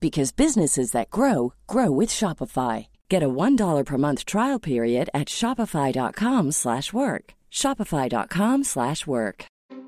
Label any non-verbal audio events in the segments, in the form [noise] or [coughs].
because businesses that grow grow with Shopify. Get a $1 per month trial period at shopify.com/work. shopify.com/work.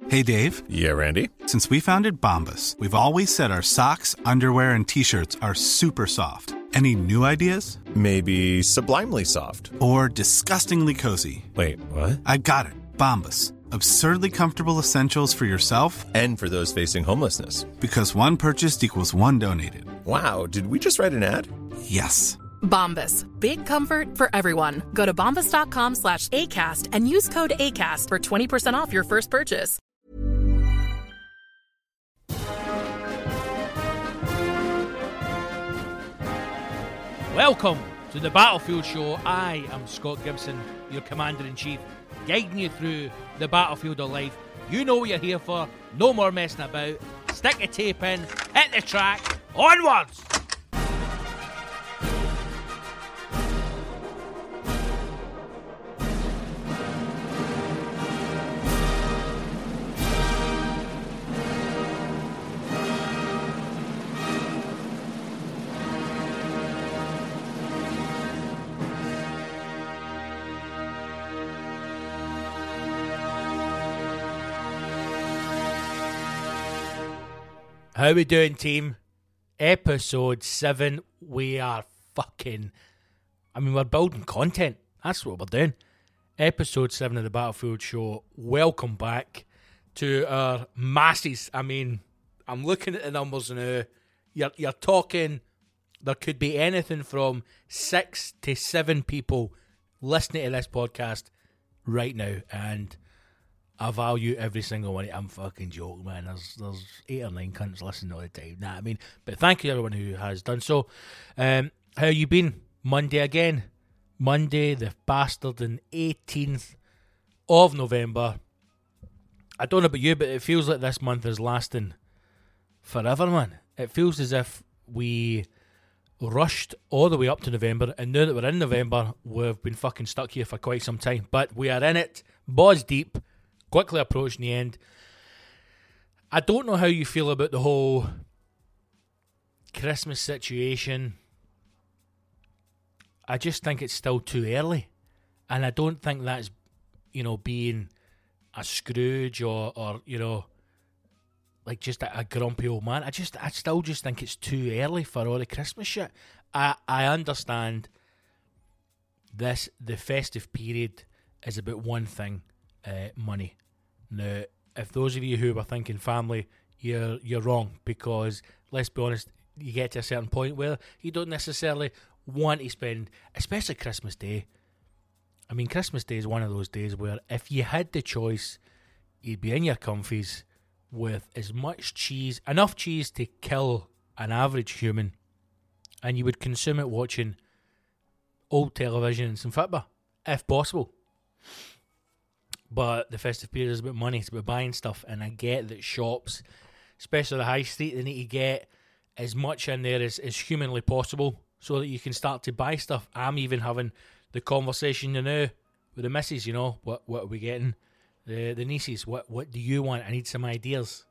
Hey Dave. Yeah, Randy. Since we founded Bombas, we've always said our socks, underwear and t-shirts are super soft. Any new ideas? Maybe sublimely soft or disgustingly cozy. Wait, what? I got it. Bombas absurdly comfortable essentials for yourself and for those facing homelessness. Because one purchased equals one donated. Wow, did we just write an ad? Yes. Bombas. Big comfort for everyone. Go to bombas.com slash ACAST and use code ACAST for 20% off your first purchase. Welcome to the Battlefield Show. I am Scott Gibson, your Commander in Chief guiding you through the battlefield of life. You know what you're here for. No more messing about. Stick the tape in, hit the track, onwards! How we doing, team? Episode seven. We are fucking. I mean, we're building content. That's what we're doing. Episode seven of the Battlefield Show. Welcome back to our masses. I mean, I'm looking at the numbers now. You're you're talking. There could be anything from six to seven people listening to this podcast right now, and I value every single one. I'm fucking joking, man. There's there's eight or nine cunts listening all the time. Nah, I mean, but thank you everyone who has done so. Um, how you been? Monday again. Monday, the bastard, and 18th of November. I don't know about you, but it feels like this month is lasting forever, man. It feels as if we rushed all the way up to November, and now that we're in November, we've been fucking stuck here for quite some time. But we are in it, balls deep quickly approaching the end. I don't know how you feel about the whole Christmas situation. I just think it's still too early. And I don't think that's, you know, being a Scrooge or, or you know, like just a, a grumpy old man. I just, I still just think it's too early for all the Christmas shit. I, I understand this, the festive period is about one thing, uh, money. Now, if those of you who were thinking family, you're you're wrong because let's be honest, you get to a certain point where you don't necessarily want to spend, especially Christmas Day. I mean, Christmas Day is one of those days where if you had the choice, you'd be in your comfies with as much cheese, enough cheese to kill an average human, and you would consume it watching old television and some football, if possible. But the festive period is about money, it's about buying stuff, and I get that shops, especially the high street, they need to get as much in there as, as humanly possible so that you can start to buy stuff. I'm even having the conversation you know with the missus, you know, what what are we getting? The the nieces, what what do you want? I need some ideas.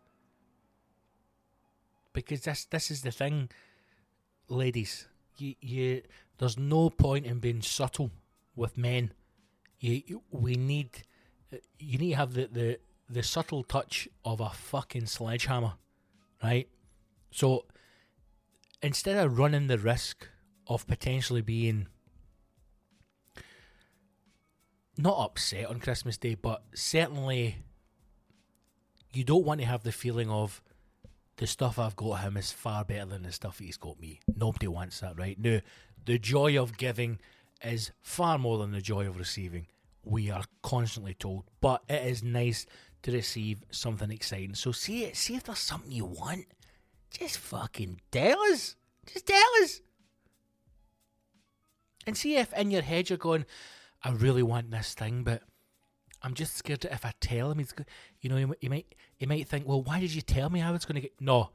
because this this is the thing, ladies. You you there's no point in being subtle with men. You, you we need you need to have the, the the subtle touch of a fucking sledgehammer, right? So instead of running the risk of potentially being not upset on Christmas Day, but certainly you don't want to have the feeling of the stuff I've got him is far better than the stuff he's got me. Nobody wants that, right? No, the joy of giving is far more than the joy of receiving. We are constantly told, but it is nice to receive something exciting. So see it, see if there's something you want. Just fucking tell us. Just tell us. And see if in your head you're going, I really want this thing, but I'm just scared that if I tell him, he's, you know, he might, he might think, well, why did you tell me I was going to get? No,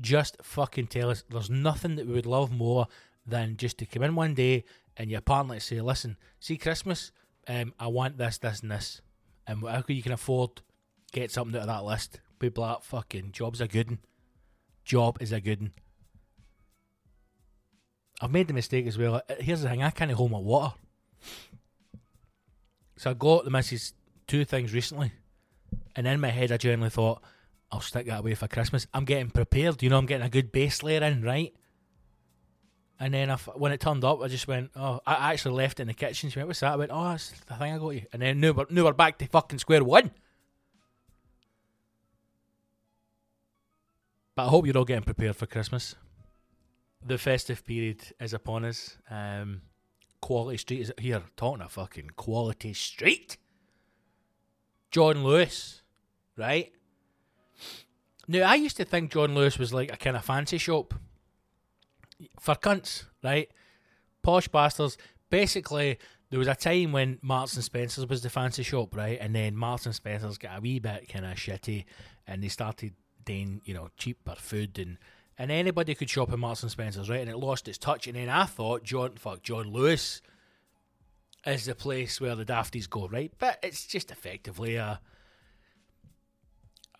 just fucking tell us. There's nothing that we would love more than just to come in one day and your partner to say, listen, see Christmas, um, I want this, this, and this, and whatever you can afford, get something out of that list. People are fucking job's a good. Job is a good. I've made the mistake as well. Uh, Here's the thing: I can't hold my water. So I got the missus two things recently, and in my head I generally thought I'll stick that away for Christmas. I'm getting prepared, you know. I'm getting a good base layer in, right? And then when it turned up, I just went, oh, I actually left it in the kitchen. She went, what's that? I went, oh, that's the thing I got you. And then now we're, we're back to fucking square one. But I hope you're all getting prepared for Christmas. The festive period is upon us. Um, Quality Street is here. Talking of fucking Quality Street. John Lewis, right? Now, I used to think John Lewis was like a kind of fancy shop for cunts, right? Posh bastards. Basically, there was a time when Marks and Spencer's was the fancy shop, right? And then Marks and Spencer's got a wee bit kind of shitty, and they started doing, you know, cheaper food and and anybody could shop in Marks and Spencer's, right? And it lost its touch. And then I thought John, fuck, John Lewis is the place where the dafties go, right? But it's just effectively a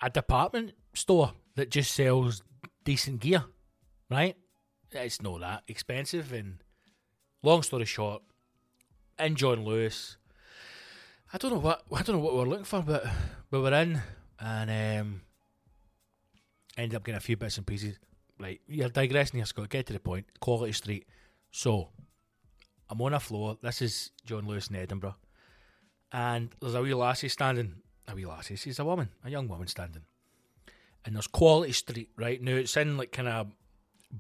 a department store that just sells decent gear, right? It's not that expensive. And long story short, in John Lewis, I don't know what I don't know what we're looking for, but but we're in and um, ended up getting a few bits and pieces. Right, you're digressing here, Scott. Get to the point. Quality Street. So, I'm on a floor. This is John Lewis in Edinburgh, and there's a wee lassie standing. A wee lassie. She's a woman, a young woman standing. And there's Quality Street. Right now, it's in like kind of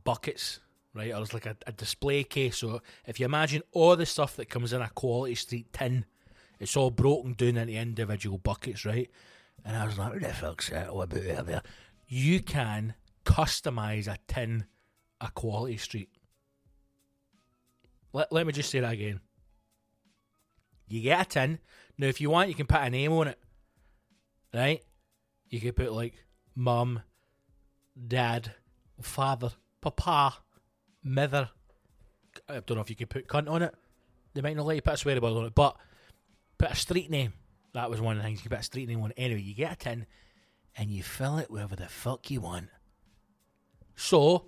buckets. Right, or it's like a, a display case. So, if you imagine all the stuff that comes in a Quality Street tin, it's all broken down into individual buckets. Right, and I was like, "What the fuck's that all about out there?" You can customize a tin a quality street. Let, let me just say that again. You get a tin. Now, if you want, you can put a name on it. Right? You can put like mum, dad, father, papa, mother. I don't know if you can put cunt on it. They might not let you put a swear word on it, but put a street name. That was one of the things you can put a street name on. it. Anyway, you get a tin and you fill it wherever the fuck you want. So,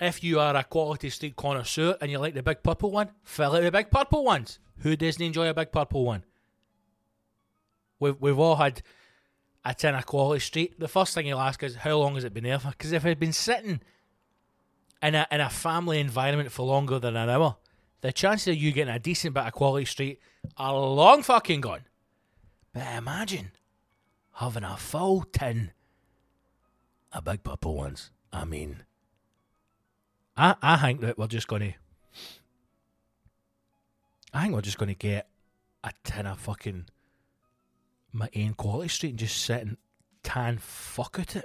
if you are a quality street connoisseur and you like the big purple one, fill it with big purple ones. Who doesn't enjoy a big purple one? We've, we've all had a tin of quality street. The first thing you'll ask is, how long has it been there for? Because if it had been sitting in a, in a family environment for longer than an hour, the chances of you getting a decent bit of quality street are long fucking gone. But imagine having a full tin of big purple ones. I mean, I I think that we're just gonna. I think we're just gonna get a tin of fucking my own quality street and just sit and tan fuck at it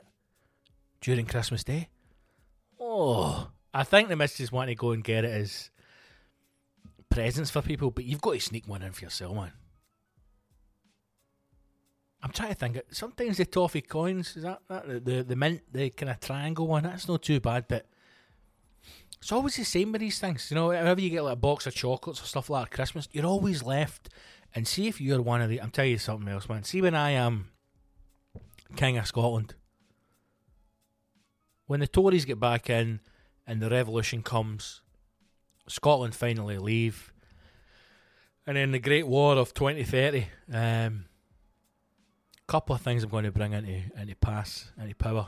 during Christmas Day. Oh, I think the missus want to go and get it as presents for people, but you've got to sneak one in for yourself, man. I'm trying to think. Sometimes the toffee coins is that, that the, the the mint the kind of triangle one. That's not too bad, but it's always the same with these things. You know, whenever you get like a box of chocolates or stuff like that at Christmas, you're always left. And see if you're one of the. I'm telling you something else, man. See when I am King of Scotland, when the Tories get back in and the revolution comes, Scotland finally leave, and then the Great War of 2030. Um, couple of things I'm going to bring into into pass into power.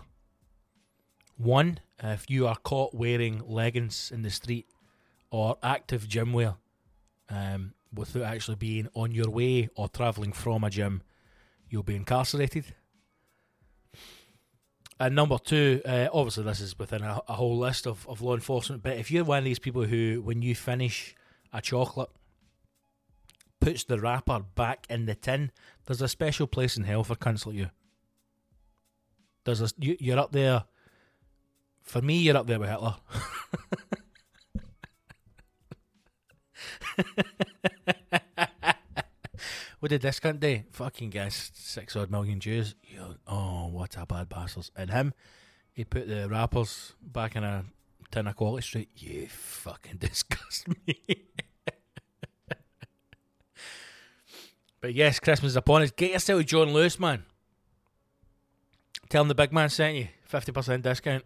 One, if you are caught wearing leggings in the street or active gym wear, um, without actually being on your way or travelling from a gym, you'll be incarcerated. And number two, uh, obviously this is within a, a whole list of, of law enforcement, but if you're one of these people who, when you finish a chocolate, puts the wrapper back in the tin, there's a special place in hell for cunts like you. There's a, you, you're up there. For me, you're up there with Hitler. [laughs] did this cunt do? Fucking guess six odd million Jews. You're, oh, what a bad bastards. And him, he put the wrappers back in a tin of Quality Street. You fucking [laughs] disgust me. but yes, Christmas is upon us. Get yourself a John Lewis, man. Tell him the big man sent you. 50% discount.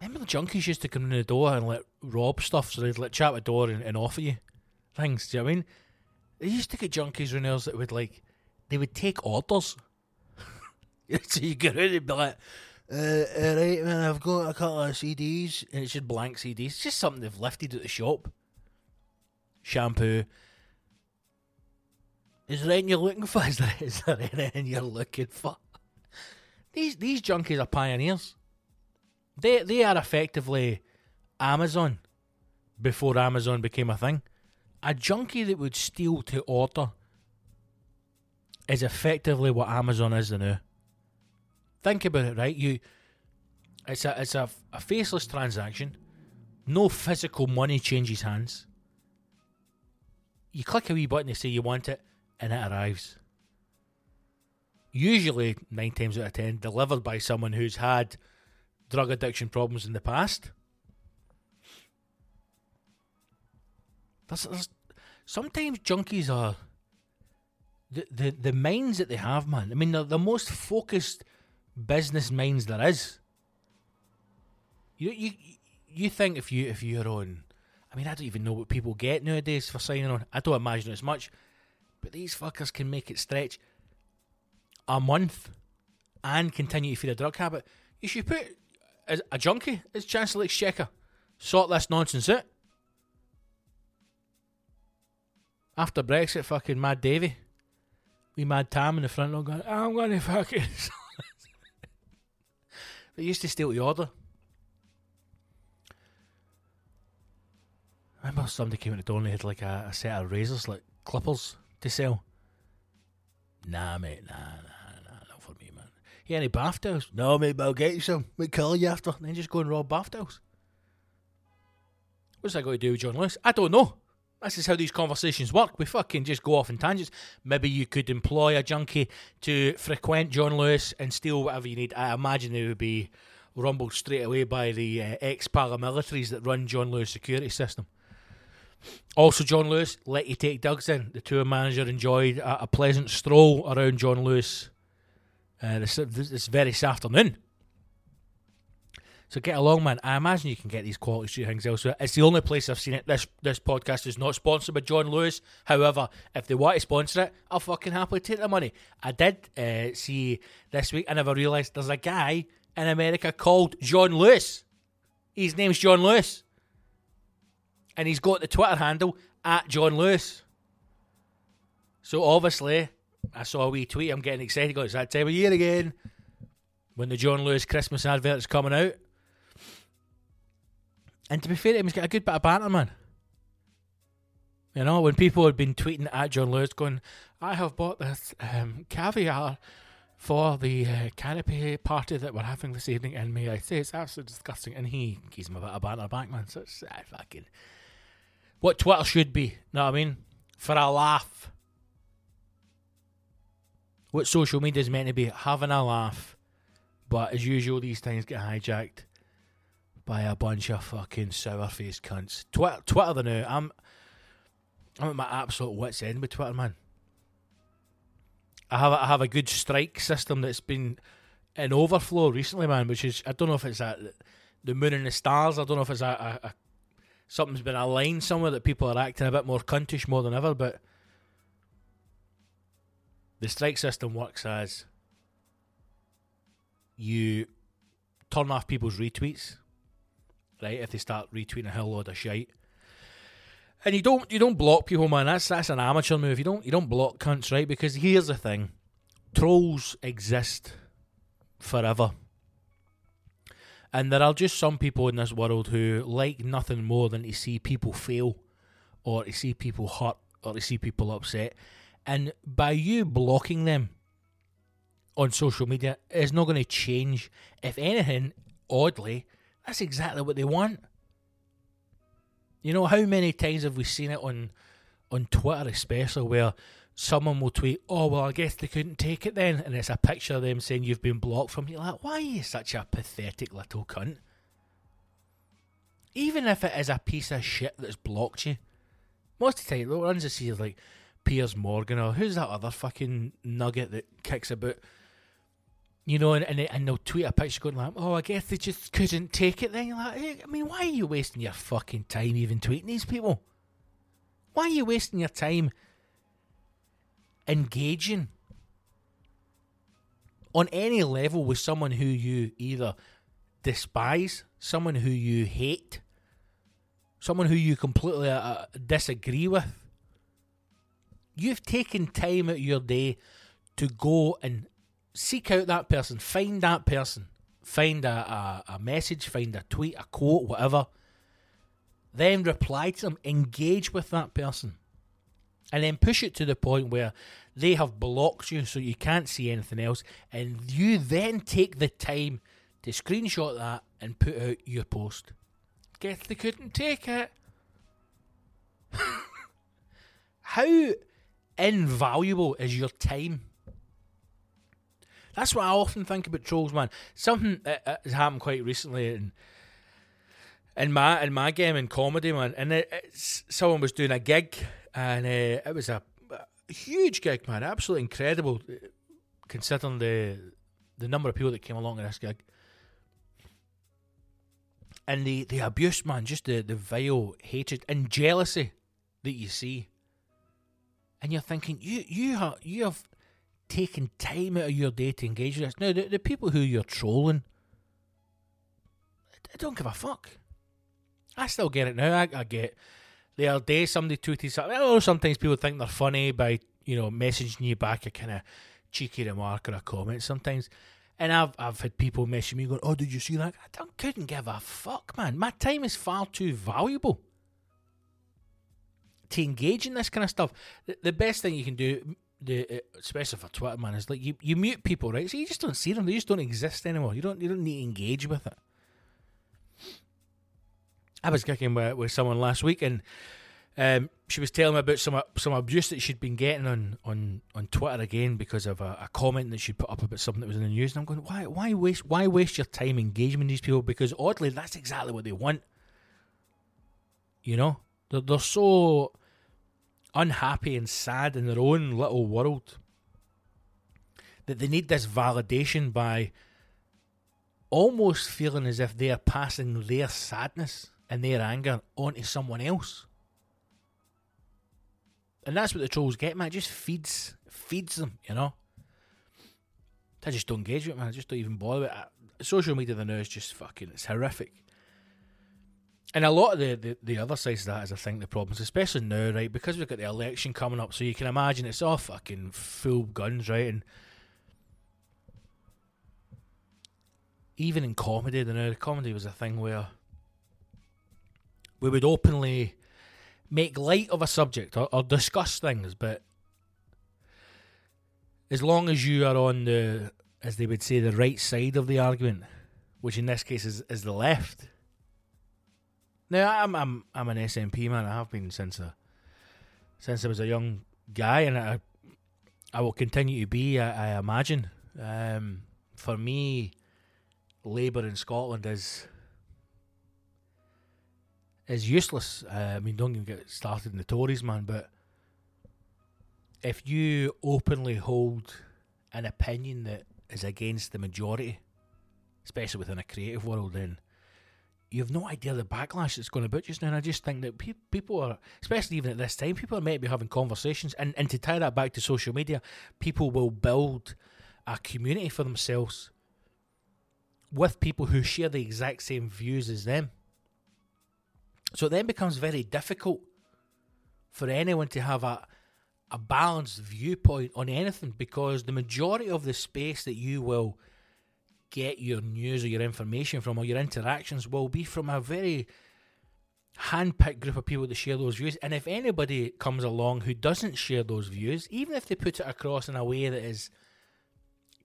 Remember the junkies used to come in the door and let rob stuff, so they'd let chat the door and, and offer you things. Do you know what I mean? They used to get junkies there that would like, they would take orders. [laughs] so you get in and be like, uh, all right, man, I've got a couple of CDs, and it's just blank CDs. It's just something they've lifted at the shop. Shampoo. Is there anything you're looking for? [laughs] Is there, is there anything you're looking for? These these junkies are pioneers. They they are effectively Amazon before Amazon became a thing. A junkie that would steal to order is effectively what Amazon is now. Think about it, right? You, it's a it's a, a faceless transaction. No physical money changes hands. You click a wee button to say you want it, and it arrives. Usually, nine times out of ten, delivered by someone who's had drug addiction problems in the past. There's, there's, sometimes junkies are the, the the minds that they have, man. I mean, they're the most focused business minds there is. You you you think if you if you're on, I mean, I don't even know what people get nowadays for signing on. I don't imagine it's much, but these fuckers can make it stretch a month and continue to feed a drug habit. You should put a, a junkie as Chancellor Exchequer. Sort this nonsense out. After Brexit, fucking Mad Davy. We Mad Tam in the front row going, I'm going to fucking. [laughs] they used to steal the order. I remember somebody came in the door and they had like a, a set of razors, like clippers, to sell. Nah, mate, nah, nah, nah, not for me, man. You any bath towels? No, mate, but I'll get you some. Might call you after. And then just go and rob bath towels. What's that got to do with John Lewis? I don't know. This is how these conversations work. We fucking just go off in tangents. Maybe you could employ a junkie to frequent John Lewis and steal whatever you need. I imagine it would be rumbled straight away by the uh, ex paramilitaries that run John Lewis security system. Also, John Lewis let you take Doug's in. The tour manager enjoyed a, a pleasant stroll around John Lewis uh, this, this very afternoon. So get along, man. I imagine you can get these quality street things elsewhere. It's the only place I've seen it. This this podcast is not sponsored by John Lewis. However, if they want to sponsor it, I'll fucking happily take the money. I did uh, see this week. I never realised there's a guy in America called John Lewis. His name's John Lewis, and he's got the Twitter handle at John Lewis. So obviously, I saw a wee tweet. I'm getting excited. It's that time of year again when the John Lewis Christmas advert is coming out. And to be fair to him, he's got a good bit of banter, man. You know, when people had been tweeting at John Lewis going, I have bought this um, caviar for the uh, canopy party that we're having this evening, and may I say it's absolutely disgusting. And he gives him a bit of banter back, man. So it's uh, fucking. What Twitter should be, you know what I mean? For a laugh. What social media is meant to be, having a laugh. But as usual, these things get hijacked by a bunch of fucking sour faced cunts. Twitter, Twitter, the new. I'm, I'm at my absolute wits end with Twitter, man. I have, a, I have a good strike system that's been an overflow recently, man. Which is I don't know if it's that the moon and the stars. I don't know if it's a, a, a something's been aligned somewhere that people are acting a bit more cuntish more than ever. But the strike system works as you turn off people's retweets, right? If they start retweeting a hell load of shite. And you don't you don't block people, man. That's that's an amateur move. You don't you don't block cunts, right? Because here's the thing: trolls exist forever, and there are just some people in this world who like nothing more than to see people fail, or to see people hurt, or to see people upset. And by you blocking them on social media, it's not going to change. If anything, oddly, that's exactly what they want. You know, how many times have we seen it on on Twitter especially where someone will tweet, Oh well I guess they couldn't take it then and it's a picture of them saying you've been blocked from you like, why are you such a pathetic little cunt? Even if it is a piece of shit that's blocked you. Most of the time the ones I see is like Piers Morgan or who's that other fucking nugget that kicks about you know, and, and, and they'll tweet a picture going like, oh, I guess they just couldn't take it then. You're like, hey, I mean, why are you wasting your fucking time even tweeting these people? Why are you wasting your time engaging on any level with someone who you either despise, someone who you hate, someone who you completely uh, disagree with? You've taken time out of your day to go and seek out that person, find that person, find a, a, a message, find a tweet, a quote, whatever. Then reply to them, engage with that person, and then push it to the point where they have blocked you so you can't see anything else, and you then take the time to screenshot that and put out your post. Guess they couldn't take it. [laughs] How invaluable is your time? That's what I often think about trolls, man. Something that has happened quite recently in in my in my game in comedy, man. And it, someone was doing a gig, and uh, it was a, a, huge gig, man. Absolutely incredible, considering the the number of people that came along to this gig. And the, the abuse, man, just the, the vile hatred and jealousy that you see. And you're thinking, you you have you have taking time out of your day to engage with this. Now, the, the people who you're trolling, I don't give a fuck. I still get it now. I, I get the other day somebody tweeted something. I know sometimes people think they're funny by you know messaging you back a kind of cheeky remark or a comment sometimes. And I've I've had people message me going, "Oh, did you see that?" I don't, couldn't give a fuck, man. My time is far too valuable to engage in this kind of stuff. The, the best thing you can do, the uh, especially for Twitter, man, is like you, you mute people, right? So you just don't see them; they just don't exist anymore. You don't you don't need to engage with it. I was kicking with, with someone last week, and um, she was telling me about some some abuse that she'd been getting on, on, on Twitter again because of a, a comment that she put up about something that was in the news. And I'm going, why why waste why waste your time engaging with these people? Because oddly, that's exactly what they want. You know, they're, they're so unhappy and sad in their own little world that they need this validation by almost feeling as if they are passing their sadness and their anger onto someone else. And that's what the trolls get, man. It just feeds feeds them, you know. I just don't engage with it, man. I just don't even bother with it. Social media the now is just fucking it's horrific. And a lot of the, the, the other sides of that is I think the problems, especially now, right, because we've got the election coming up, so you can imagine it's all fucking full guns, right? And even in comedy, the now comedy was a thing where we would openly make light of a subject or, or discuss things, but as long as you are on the, as they would say, the right side of the argument, which in this case is, is the left now I'm I'm I'm an SNP man. I have been since a, since I was a young guy, and I I will continue to be. I, I imagine. Um, for me, Labour in Scotland is is useless. Uh, I mean, don't even get started in the Tories, man. But if you openly hold an opinion that is against the majority, especially within a creative world, then you have no idea the backlash that's going be just now. And I just think that pe- people are, especially even at this time, people are meant to be having conversations. And, and to tie that back to social media, people will build a community for themselves with people who share the exact same views as them. So it then becomes very difficult for anyone to have a a balanced viewpoint on anything because the majority of the space that you will get your news or your information from or your interactions will be from a very hand-picked group of people that share those views. And if anybody comes along who doesn't share those views even if they put it across in a way that is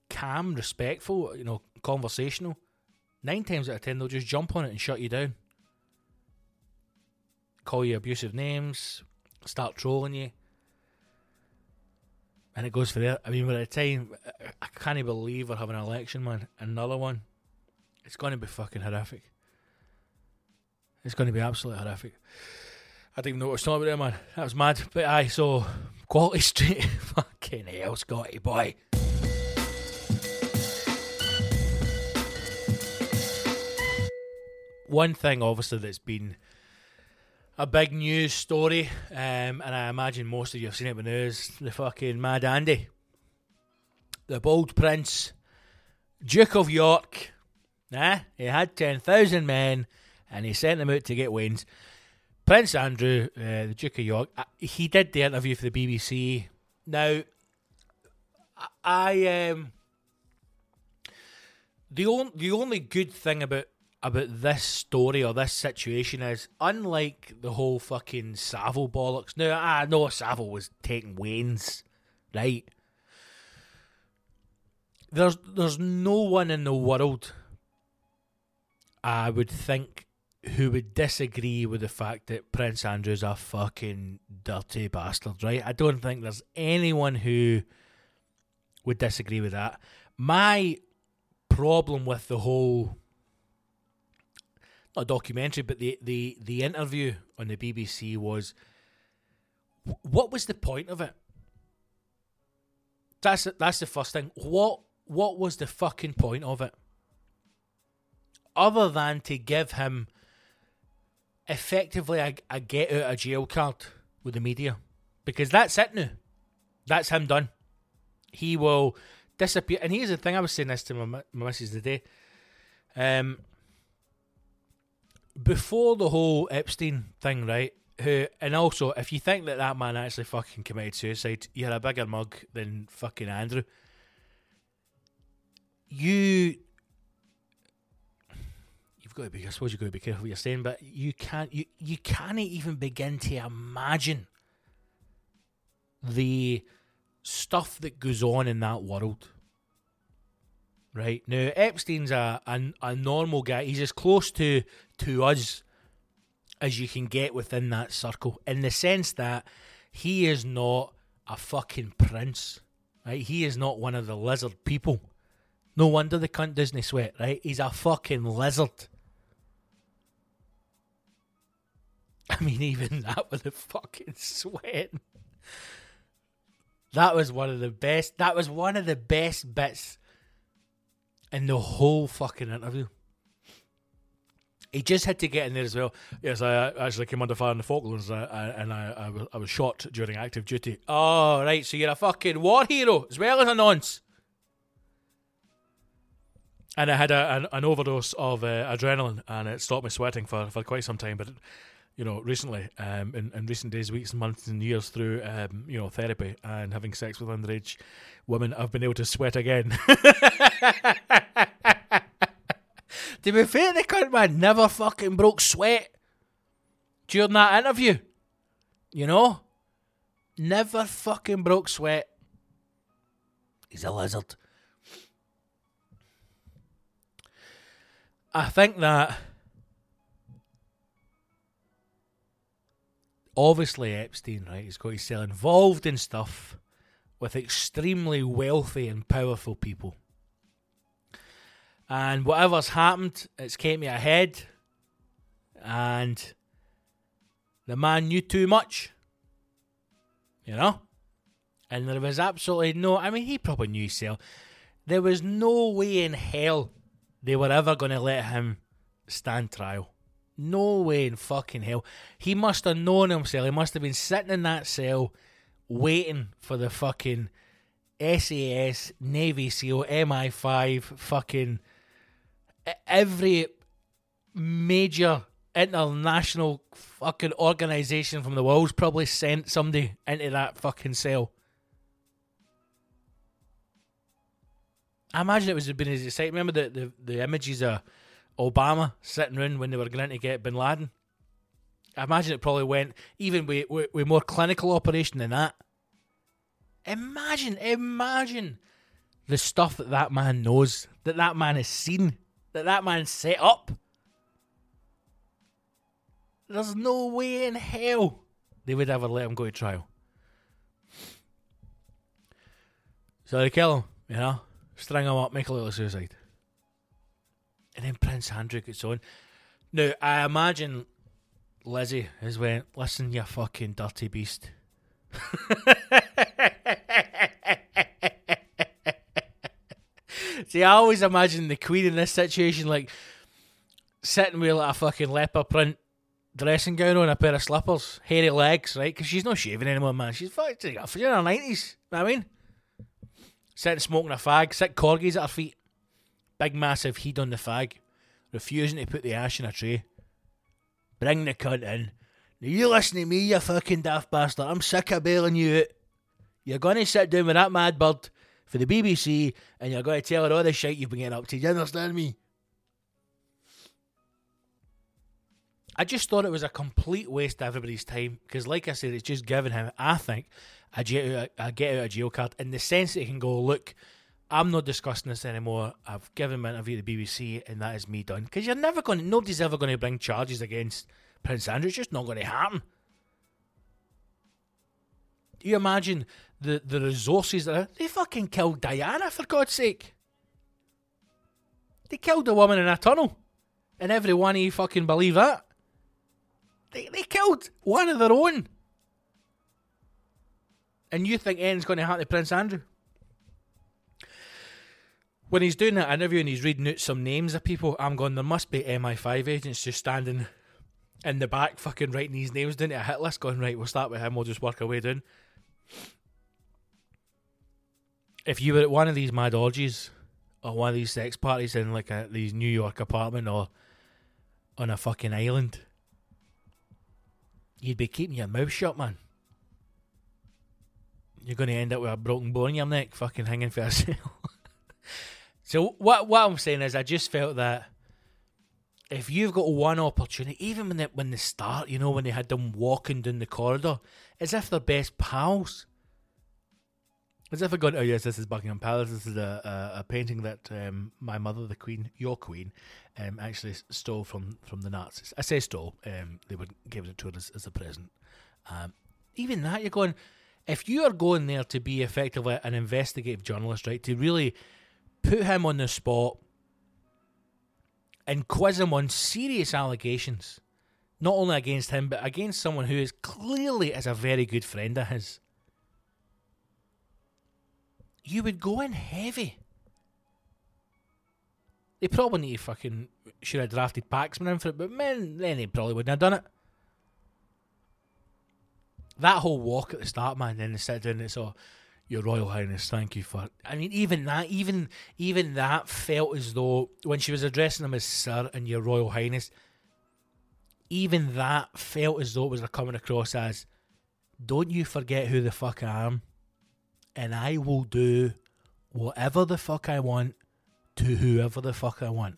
calm respectful you know conversational nine times out of ten they'll just jump on it and shut you down. Call you abusive names start trolling you and it goes for there. I mean, by the time I can't even believe we're having an election, man. Another one. It's going to be fucking horrific. It's going to be absolutely horrific. I didn't even know what I was talking about there, man. That was mad. But I saw Quality Street. [laughs] fucking hell, Scotty boy. One thing, obviously, that's been a big news story, um, and I imagine most of you have seen it in the news. The fucking Mad Andy, the bold prince, Duke of York. Eh? He had 10,000 men and he sent them out to get wins. Prince Andrew, uh, the Duke of York, uh, he did the interview for the BBC. Now, I um, the only the only good thing about about this story or this situation is unlike the whole fucking Savile bollocks. Now, I know Savile was taking Wayne's, right? There's there's no one in the world I would think who would disagree with the fact that Prince Andrew's a fucking dirty bastard, right? I don't think there's anyone who would disagree with that. My problem with the whole a documentary, but the, the, the interview on the BBC was what was the point of it? That's that's the first thing. What what was the fucking point of it? Other than to give him effectively a, a get out of jail card with the media. Because that's it now. That's him done. He will disappear. And here's the thing I was saying this to my, my missus today. Um, before the whole Epstein thing, right? Who and also, if you think that that man actually fucking committed suicide, you're a bigger mug than fucking Andrew. You, you've got to be. I suppose you've got to be careful what you're saying, but you can't. You you can't even begin to imagine the stuff that goes on in that world right? Now Epstein's a, a a normal guy. He's as close to to us as you can get within that circle, in the sense that he is not a fucking prince, right? He is not one of the lizard people. No wonder the cunt doesn't sweat, right? He's a fucking lizard. [laughs] I mean, even that with the fucking sweat. That was one of the best. That was one of the best bits in the whole fucking interview. He just had to get in there as well. Yes, I actually came under fire in the Falklands uh, and I, I, was, I was shot during active duty. Oh, right, so you're a fucking war hero as well as a nonce. And I had a, an, an overdose of uh, adrenaline and it stopped me sweating for, for quite some time. But you know, recently, um, in, in recent days, weeks, months, and years through, um, you know, therapy and having sex with underage women, I've been able to sweat again. [laughs] to be fair, the cunt man never fucking broke sweat during that interview. You know, never fucking broke sweat. He's a lizard. I think that obviously Epstein, right, he's got himself involved in stuff with extremely wealthy and powerful people. And whatever's happened, it's kept me ahead. And the man knew too much. You know? And there was absolutely no I mean he probably knew himself. There was no way in hell they were ever going to let him stand trial. No way in fucking hell. He must have known himself. He must have been sitting in that cell waiting for the fucking SAS, Navy SEAL, MI5, fucking every major international fucking organization from the world's probably sent somebody into that fucking cell. I imagine it was been as exciting. Remember the, the, the images of Obama sitting around when they were going to get Bin Laden. I imagine it probably went even with, with, with more clinical operation than that. Imagine, imagine the stuff that that man knows, that that man has seen, that that man set up. There's no way in hell they would ever let him go to trial. So they kill him, you know, string him up, make a little suicide. And then Prince Andrew gets on. Now, I imagine Lizzie has went, listen, you fucking dirty beast. [laughs] See, I always imagine the Queen in this situation like sitting with like a fucking leopard print dressing gown on, a pair of slippers, hairy legs, right? Because she's not shaving anymore, man. She's fucking in her nineties. Know what I mean, sitting smoking a fag, sick corgis at her feet, big massive heat on the fag, refusing to put the ash in a tray. Bring the cunt in. Now you listen to me, you fucking daft bastard. I'm sick of bailing you out. You're to sit down with that mad bird for the BBC and you're going to tell her all the shit you've been getting up to. Do you understand me? I just thought it was a complete waste of everybody's time because, like I said, it's just giving him, I think, a, get out of jail card in the sense that he can go, look, I'm not discussing this anymore. I've given my interview to the BBC and that is me done. Because you're never going to, nobody's ever going to bring charges against Prince Andrew. It's just not going to happen. You imagine the, the resources that are, they fucking killed Diana for God's sake? They killed a woman in a tunnel, and everyone of you fucking believe that. They they killed one of their own, and you think anything's going to happen to Prince Andrew? When he's doing that interview and he's reading out some names of people, I'm going. There must be MI5 agents just standing in the back, fucking writing these names down to a hit list. Going right, we'll start with him. We'll just work our way down if you were at one of these mad orgies or one of these sex parties in like a these New York apartment or on a fucking island, you'd be keeping your mouth shut, man. You're going to end up with a broken bone in your neck, fucking hanging for [laughs] a cell. so what what I'm saying is, I just felt that if you've got one opportunity, even when they, when they start, you know, when they had them walking down the corridor, as if they're best pals. As if got, oh yes, this is Buckingham Palace. This is a, a, a painting that um, my mother, the Queen, your Queen, um, actually stole from, from the Nazis. I say stole. Um, they would give it to her as, as a present. Um, even that, you're going. If you are going there to be effectively an investigative journalist, right, to really put him on the spot and quiz him on serious allegations, not only against him but against someone who is clearly is a very good friend of his you would go in heavy. They probably need to fucking should have drafted Paxman in for it, but man, then they probably wouldn't have done it. That whole walk at the start, man, then they sit down and it's all oh, your Royal Highness, thank you for I mean even that even even that felt as though when she was addressing him as Sir and Your Royal Highness, even that felt as though it was coming across as Don't you forget who the fuck I am and I will do whatever the fuck I want to whoever the fuck I want.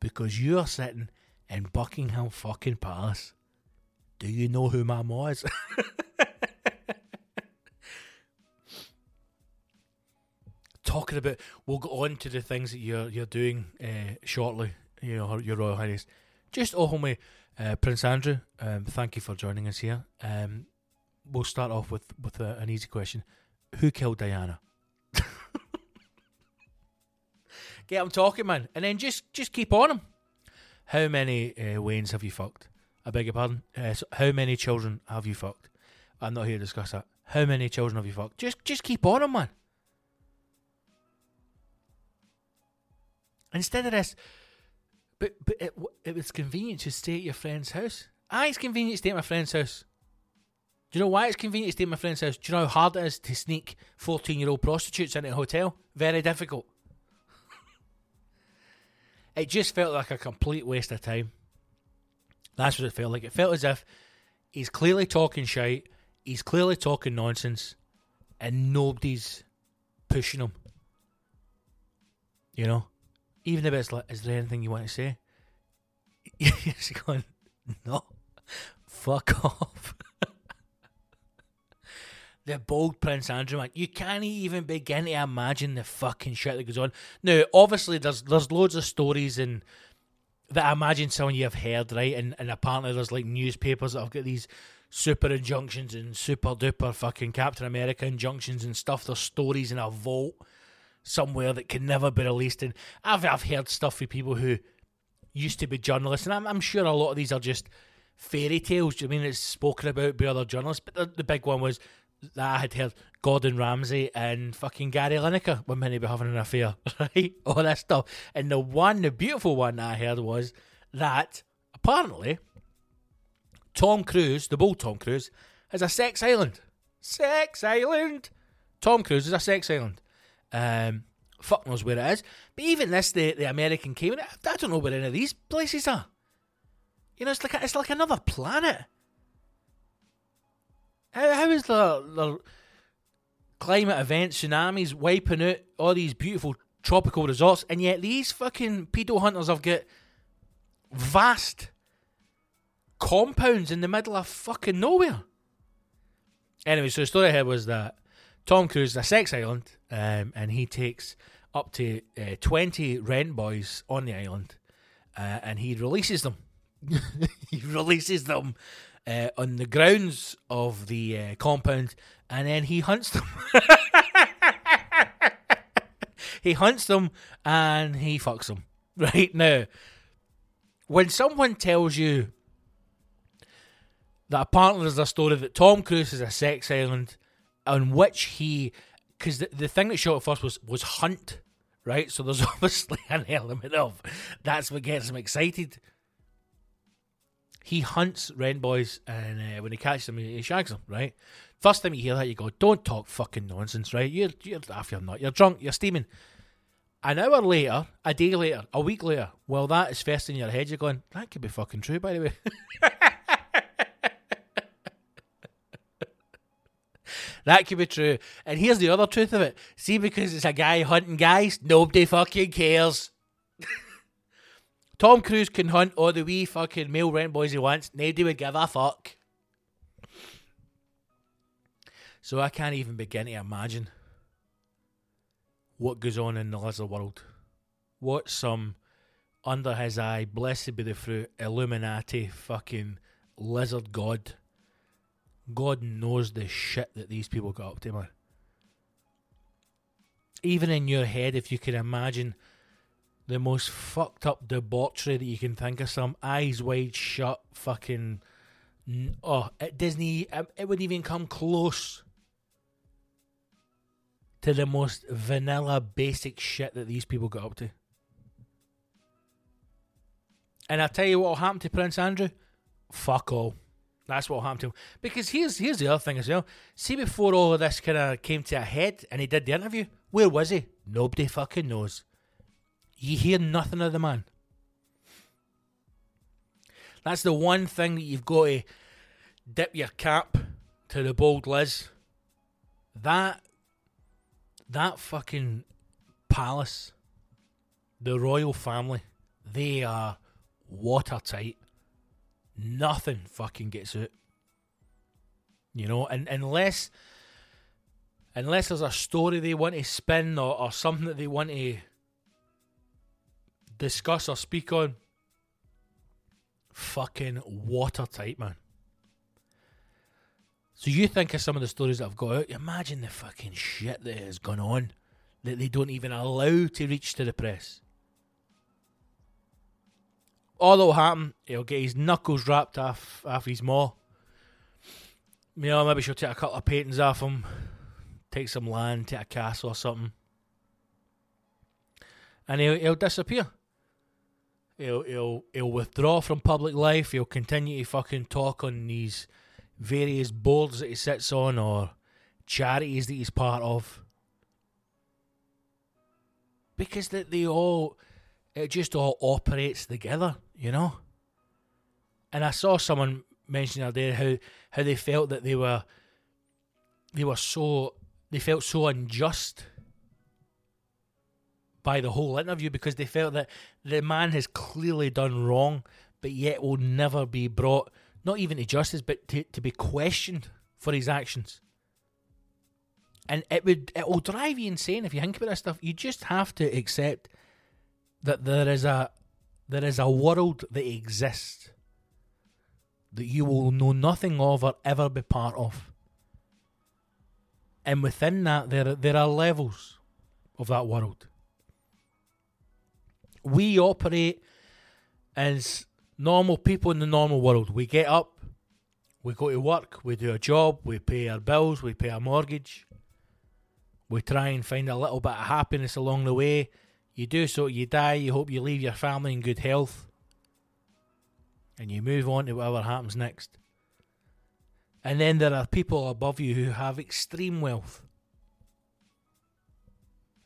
Because you are sitting in Buckingham fucking Palace. Do you know who my ma is? [laughs] Talking about, we'll go on to the things that you're you're doing uh, shortly. You know, Your Royal Highness. Just oh me, uh, Prince Andrew. Um, thank you for joining us here. Um, we'll start off with with a, an easy question who killed Diana? [laughs] Get him talking, man, and then just just keep on him. How many uh, Waynes have you fucked? I beg your pardon. Uh, so how many children have you fucked? I'm not here to discuss that. How many children have you fucked? Just just keep on him, man. Instead of this, but but it, it was convenient to stay at your friend's house. Ah, it's convenient to stay at my friend's house. Do you know why it's convenient to stay at my friend's house? Do you know how hard it is to sneak 14 year old prostitutes into a hotel? Very difficult. [laughs] it just felt like a complete waste of time. That's what it felt like. It felt as if he's clearly talking shite, he's clearly talking nonsense, and nobody's pushing him. You know? Even if it's like, is there anything you want to say? [laughs] He's going, no, fuck [laughs] off. the bold Prince Andrew, man, you can't even begin to imagine the fucking shit that goes on. Now, obviously, there's there's loads of stories and that I imagine some of you have heard, right? And and apparently there's like newspapers that have got these super injunctions and super duper fucking Captain America injunctions and stuff. There's stories in a vault somewhere that can never be released. And I've I've heard stuff from people who used to be journalists, and I'm, I'm sure a lot of these are just fairy tales. You mean it's spoken about by other journalists? But the, the big one was that I had heard Gordon Ramsay and fucking Gary Lineker were meant to be having an affair, [laughs] right? All that stuff. And the one, the beautiful one that I heard was that apparently Tom Cruise, the bold Tom Cruise, has a sex island. Sex island. Tom Cruise is a sex island. Um, fuck knows where it is. But even this, the, the American Cayman, I don't know where any of these places are. You know, it's like a, it's like another planet. How, how is the, the climate events, tsunamis wiping out all these beautiful tropical resorts, and yet these fucking pedo hunters have got vast compounds in the middle of fucking nowhere. Anyway, so the story here was that Tom Cruise is a sex island, um, and he takes up to uh, 20 rent boys on the island, uh, and he releases them. [laughs] he releases them uh, on the grounds of the uh, compound, and then he hunts them. [laughs] he hunts them and he fucks them. [laughs] Right now, when someone tells you that apparently there's a story that Tom Cruise is a sex island on which he, because the, the thing that shot at first was was hunt, right? So there's [laughs] obviously an element of that's what gets him excited. He hunts rent boys, and uh, when he catches them, he, shags them, right? First time you hear that, you go, "Don't talk fucking nonsense, right? You're, you're if you're not, you're drunk, you're steaming." An hour later, a day later, a week later, well, that is first in your head. You're going, "That could be fucking true," by the way. [laughs] That could be true. And here's the other truth of it. See, because it's a guy hunting guys, nobody fucking cares. [laughs] Tom Cruise can hunt all the wee fucking male rent boys he wants. Nobody would give a fuck. So I can't even begin to imagine what goes on in the lizard world. What some under his eye, blessed be the fruit, Illuminati fucking lizard god God knows the shit that these people got up to, man. Even in your head, if you can imagine the most fucked up debauchery that you can think of, some eyes wide shut, fucking. Oh, at Disney, um, it wouldn't even come close to the most vanilla, basic shit that these people got up to. And I tell you what will happen to Prince Andrew? Fuck all. That's what happened to him. Because here's here's the other thing as well. See, before all of this kind of came to a head and he did the interview, where was he? Nobody fucking knows. You hear nothing of the man. That's the one thing that you've got to dip your cap to the bold Liz. That that fucking palace, the royal family, they are watertight nothing fucking gets out. You know, and unless unless there's a story they want to spin or, or something that they want to discuss or speak on, fucking watertight, man. So you think of some of the stories that have got out, imagine the fucking shit that has gone on that they don't even allow to reach to the press all that'll happen, he'll get his knuckles wrapped off off his maw. You know, maybe she'll take a couple of paintings off him, take some land, take a castle or something. and he'll, he'll disappear. He'll, he'll he'll withdraw from public life. He'll continue to fucking talk on these various boards that he sits on or charities that he's part of. Because that they all, it just all operates together, you know. And I saw someone mention the other day how how they felt that they were they were so they felt so unjust by the whole interview because they felt that the man has clearly done wrong, but yet will never be brought, not even to justice, but to, to be questioned for his actions. And it would it will drive you insane if you think about this stuff. You just have to accept that there is a there is a world that exists that you will know nothing of or ever be part of. And within that there there are levels of that world we operate as normal people in the normal world. We get up, we go to work, we do a job, we pay our bills, we pay our mortgage. We try and find a little bit of happiness along the way. You do so, you die, you hope you leave your family in good health. And you move on to whatever happens next. And then there are people above you who have extreme wealth,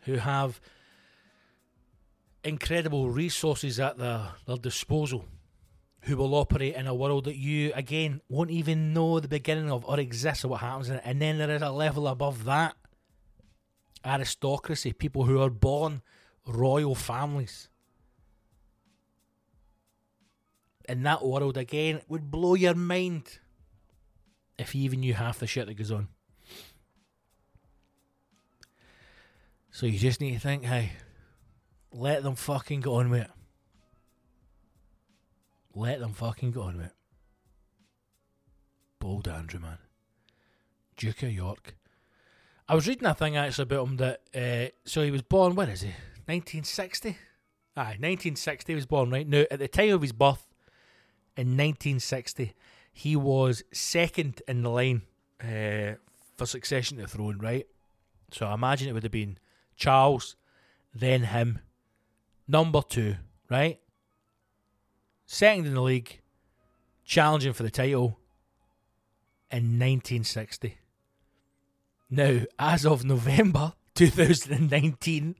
who have incredible resources at their, their disposal who will operate in a world that you, again, won't even know the beginning of or exist or what happens in it. And then there is a level above that aristocracy, people who are born royal families. In that world, again, it would blow your mind if you even knew half the shit that goes on. So you just need to think, hey, let them fucking go on with it. Let them fucking go on with it. Bold Andrew, man. Duke of York. I was reading a thing actually about him that, uh, so he was born, when is he? 1960? Aye, 1960 he was born, right? Now, at the time of his birth, in 1960, he was second in the line uh, for succession to the throne, right? So I imagine it would have been Charles, then him, number two, right? Second in the league, challenging for the title in 1960. Now, as of November 2019,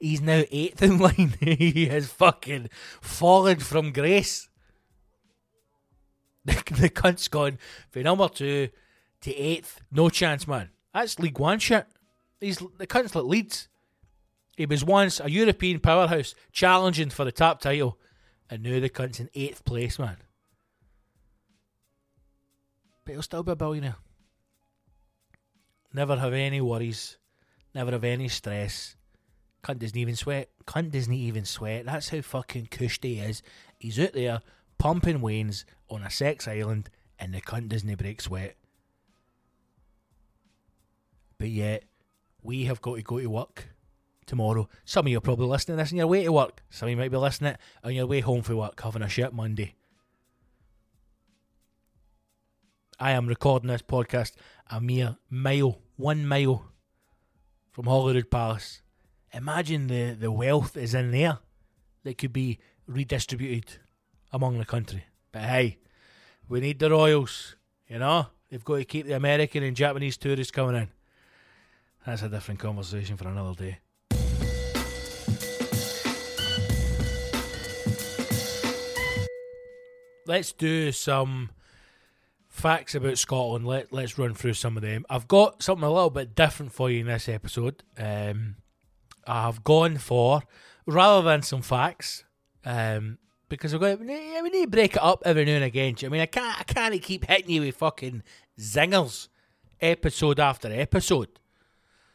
he's now eighth in [laughs] line. he has fucking fallen from grace. [laughs] The, cunt's gone from number two to eighth. No chance, man. That's League One shit. He's the cunt's like Leeds. He was once a European powerhouse challenging for the top title, and now the cunt's in eighth place, man. But he'll still be a billionaire. Never have any worries, never have any stress. Cunt doesn't even sweat. Cunt doesn't even sweat. That's how fucking cushy he is. He's out there pumping wains on a sex island, and the cunt doesn't break sweat. But yet, we have got to go to work tomorrow. Some of you are probably listening to this on your way to work. Some of you might be listening on your way home from work, having a shit Monday. I am recording this podcast a mere mile, one mile from Holyrood Palace. Imagine the, the wealth is in there that could be redistributed among the country. But hey, we need the royals, you know? They've got to keep the American and Japanese tourists coming in. That's a different conversation for another day. let's do some facts about Scotland. Let let's run through some of them. I've got something a little bit different for you in this episode. Um, I've gone for rather than some facts, um, because we're going. We need to break it up every now and again. I mean, I can't. I can't keep hitting you with fucking zingers, episode after episode.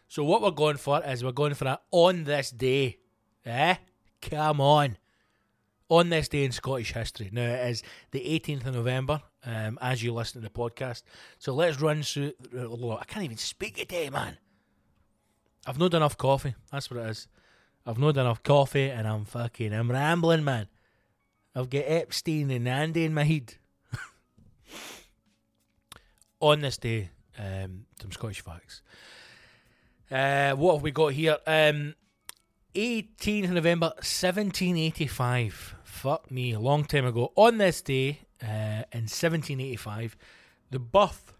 So what we're going for is we're going for an on this day. Eh? Come on on this day in Scottish history. Now, it is the 18th of November um, as you listen to the podcast. So let's run through. I can't even speak today, man. I've not done enough coffee. That's what it is. I've not done enough coffee and I'm fucking, I'm rambling, man. I've got Epstein and Andy in my head. [laughs] on this day, um, some Scottish facts. Uh, what have we got here? Um, 18th November 1785. Fuck me, a long time ago. On this day, uh, in 1785, the birth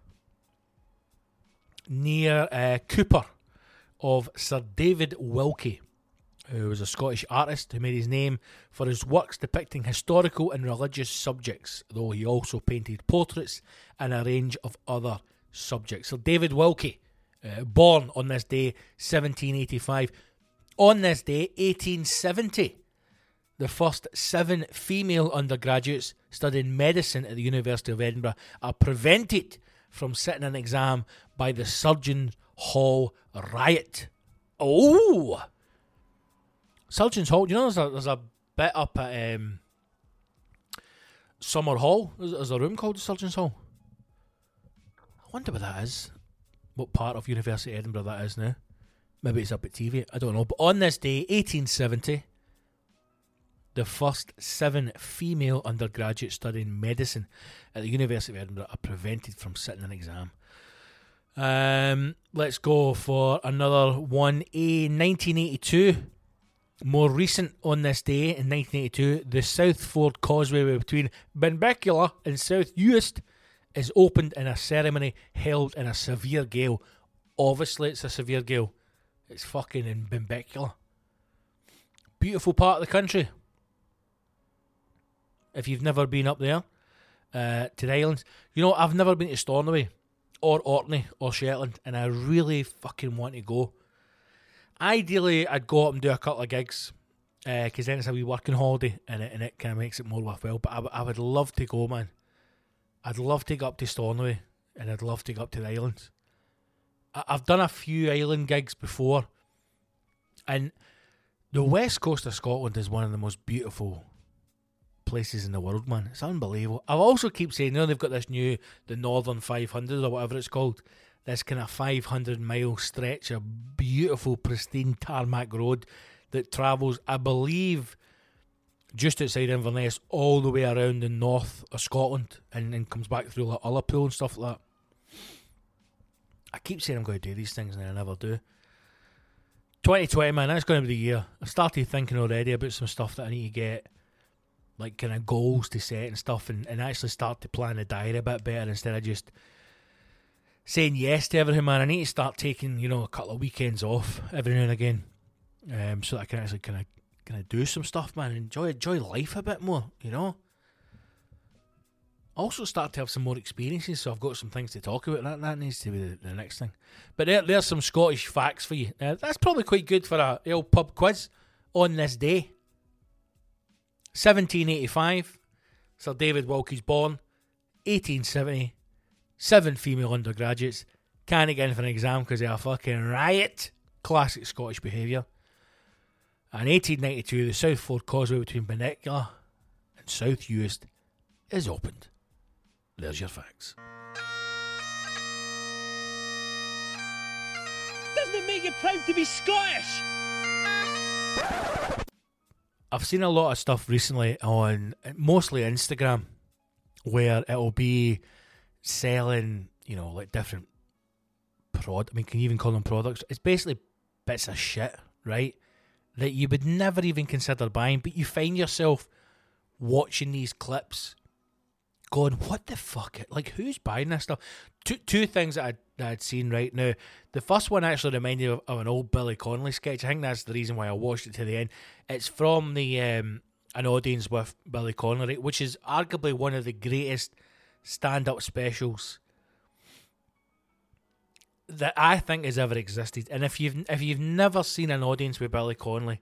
near uh, Cupar of Sir David Wilkie, who was a Scottish artist who made his name for his works depicting historical and religious subjects, though he also painted portraits and a range of other subjects. Sir David Wilkie, uh, born on this day, 1785. On this day, 1870, the first seven female undergraduates studying medicine at the University of Edinburgh are prevented from sitting an exam by the Surgeons Hall riot. Oh! Surgeons Hall, you know, there's a, there's a bit up at um, Summerhall. There's, a room called the Surgeons Hall. I wonder what that is. What part of University of Edinburgh that is now. Maybe it's up at TV. I don't know. But on this day, 1870, the first seven female undergraduates studying medicine at the University of Edinburgh are prevented from sitting an exam. Um, let's go for another one. A 1982. More recent on this day in 1982, the South Ford Causeway between Benbecula and South Uist is opened in a ceremony held in a severe gale. Obviously, it's a severe gale. It's fucking in Benbecula. Beautiful part of the country. If you've never been up there uh, to the islands, you know I've never been to Stornoway or Orkney or Shetland, and I really fucking want to go. Ideally, I'd go up and do a couple of gigs because uh, then it's a wee working holiday and it, and it kind of makes it more worthwhile. But I, w- I would love to go, man. I'd love to go up to Stornoway and I'd love to go up to the islands. I- I've done a few island gigs before, and the west coast of Scotland is one of the most beautiful places in the world, man. It's unbelievable. I also keep saying, you know, they've got this new, the Northern 500 or whatever it's called. This kind of 500 mile stretch of beautiful, pristine tarmac road that travels, I believe, just outside Inverness, all the way around the north of Scotland and then comes back through like Ullapool and stuff like that. I keep saying I'm going to do these things and I never do. 2020, man, that's going to be the year. I've started thinking already about some stuff that I need to get, like kind of goals to set and stuff, and, and actually start to plan the diary a bit better instead of just saying yes to everything, man. I need to start taking, you know, a couple of weekends off every now and again, um, so that I can actually kind of kind of do some stuff, man. Enjoy enjoy life a bit more, you know. Also start to have some more experiences, so I've got some things to talk about. That that needs to be the, the next thing. But there, there's some Scottish facts for you. Uh, that's probably quite good for a old pub quiz on this day. 1785, Sir David Wilkie's born. 1870, seven female undergraduates can't get in for an exam because they are fucking riot. Classic Scottish behaviour. And 1892, the South Ford Causeway between Benbecula and South Uist is opened. There's your facts. Doesn't it make you proud to be Scottish? I've seen a lot of stuff recently on mostly Instagram where it'll be selling, you know, like different prod. I mean, can you even call them products? It's basically bits of shit, right? That you would never even consider buying, but you find yourself watching these clips going, what the fuck? Like, who's buying this stuff? Two two things that I'd, that I'd seen right now. The first one actually reminded me of, of, an old Billy Connolly sketch. I think that's the reason why I watched it to the end. It's from the um, an audience with Billy Connolly, which is arguably one of the greatest stand up specials that I think has ever existed. And if you've if you've never seen an audience with Billy Connolly,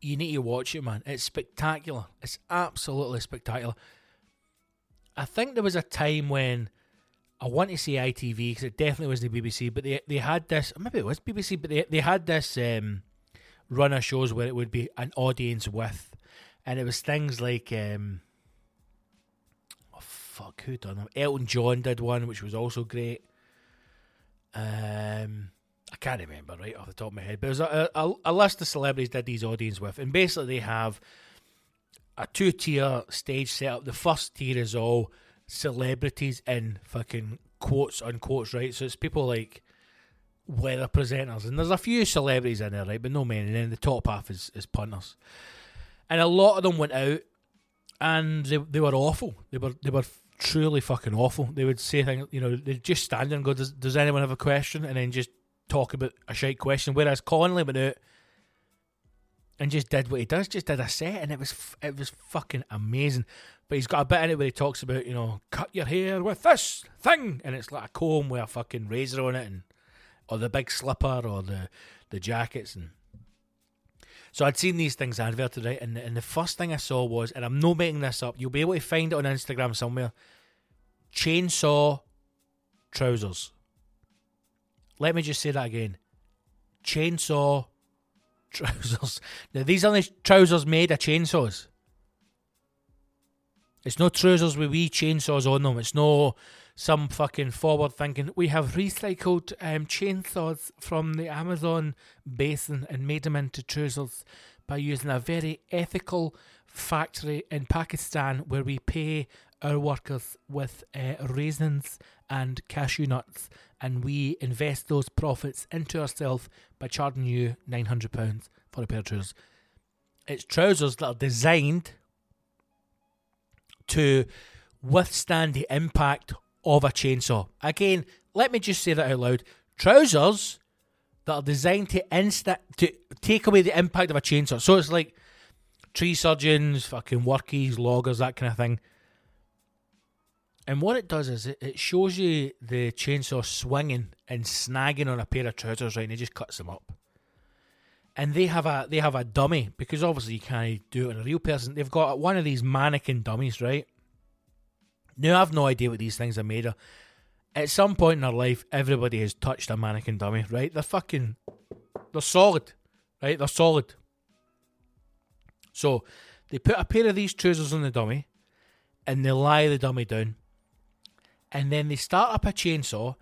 you need to watch it, man. It's spectacular. It's absolutely spectacular. I think there was a time when I want to say ITV because it definitely was the BBC, but they they had this maybe it was BBC, but they they had this um, run of shows where it would be an audience with, and it was things like um, oh fuck who done them? Elton John did one, which was also great. Um, I can't remember right off the top of my head, but was a, a, a list of celebrities did these audience with, and basically they have a two tier stage setup. The first tier is all celebrities in fucking quotes unquotes, right? So it's people like weather presenters, and there's a few celebrities in there, right, but no many. And then the top half is, is punters, and a lot of them went out, and they they were awful. They were they were truly fucking awful. They would say things, you know, they'd just stand there and go, "Does does anyone have a question?" and then just talk about a shite question. Whereas Connolly went out and just did what he does, just did a set, and it was it was fucking amazing. But he's got a bit in it where he talks about, you know, cut your hair with this thing, and it's like a comb with a fucking razor on it, and or the big slipper, or the the jackets, and so I'd seen these things advertised, right? And and the first thing I saw was, and I'm not making this up, you'll be able to find it on Instagram somewhere. Chainsaw trousers. Let me just say that again. Chainsaw trousers. [laughs] Now these are the trousers made of chainsaws. It's no trousers with wee chainsaws on them. It's no some fucking forward thinking. We have recycled um, chainsaws from the Amazon basin and made them into trousers by using a very ethical factory in Pakistan where we pay our workers with uh, raisins and cashew nuts and we invest those profits into ourselves by charging you £900 for a pair of trousers. It's trousers that are designed to withstand the impact of a chainsaw. Again, let me just say that out loud. Trousers that are designed to insta- to take away the impact of a chainsaw. So it's like tree surgeons, fucking workies, loggers, that kind of thing. And what it does is it, it shows you the chainsaw swinging and snagging on a pair of trousers, right? And it just cuts them up. And they have a they have a dummy because obviously you can't do it on a real person. They've got one of these mannequin dummies, right? Now I've no idea what these things are made of. At some point in their life, everybody has touched a mannequin dummy, right? They're fucking, they're solid, right? They're solid. So they put a pair of these trousers on the dummy, and they lie the dummy down, and then they start up a chainsaw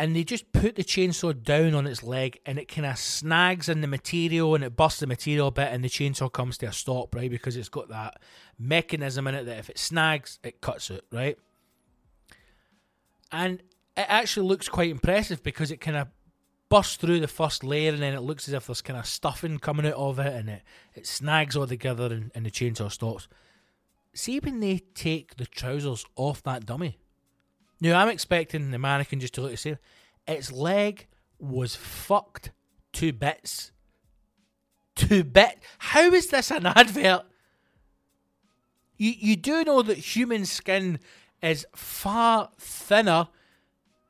and they just put the chainsaw down on its leg and it kind of snags in the material and it busts the material a bit and the chainsaw comes to a stop, right? Because it's got that mechanism in it that if it snags, it cuts it, right? And it actually looks quite impressive because it kind of busts through the first layer and then it looks as if there's kind of stuffing coming out of it and it, it snags all together and, and the chainsaw stops. See when they take the trousers off that dummy now, I'm expecting the mannequin just to look the same. Its leg was fucked to bits. To bit. How is this an [laughs] advert? You you do know that human skin is far thinner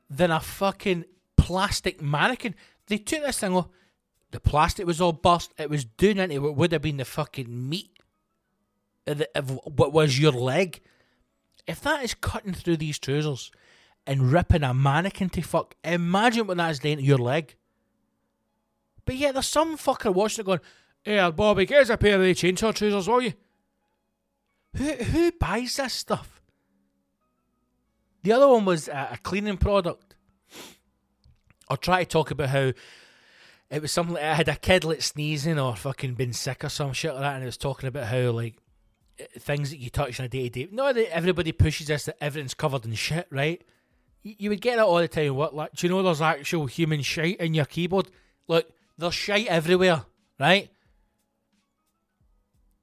than a fucking plastic mannequin. They took this thing off. The plastic was all bust. It was doing into what would have been the fucking meat of, what was your leg. If that is cutting through these trousers and ripping a mannequin to fuck, imagine what that is doing to your leg. But yet there's some fucker watching it going, Hey Bobby, get us a pair of the chainsaw trousers, will you? Who who buys this stuff? The other one was a, a cleaning product. I'll try to talk about how it was something like I had a kid like sneezing or fucking been sick or some shit like that, and it was talking about how like things that you touch on a day to day. Not that everybody pushes this that everything's covered in shit, right? You would get that all the time. What, like, do you know there's actual human shite in your keyboard? Look, there's shite everywhere, right?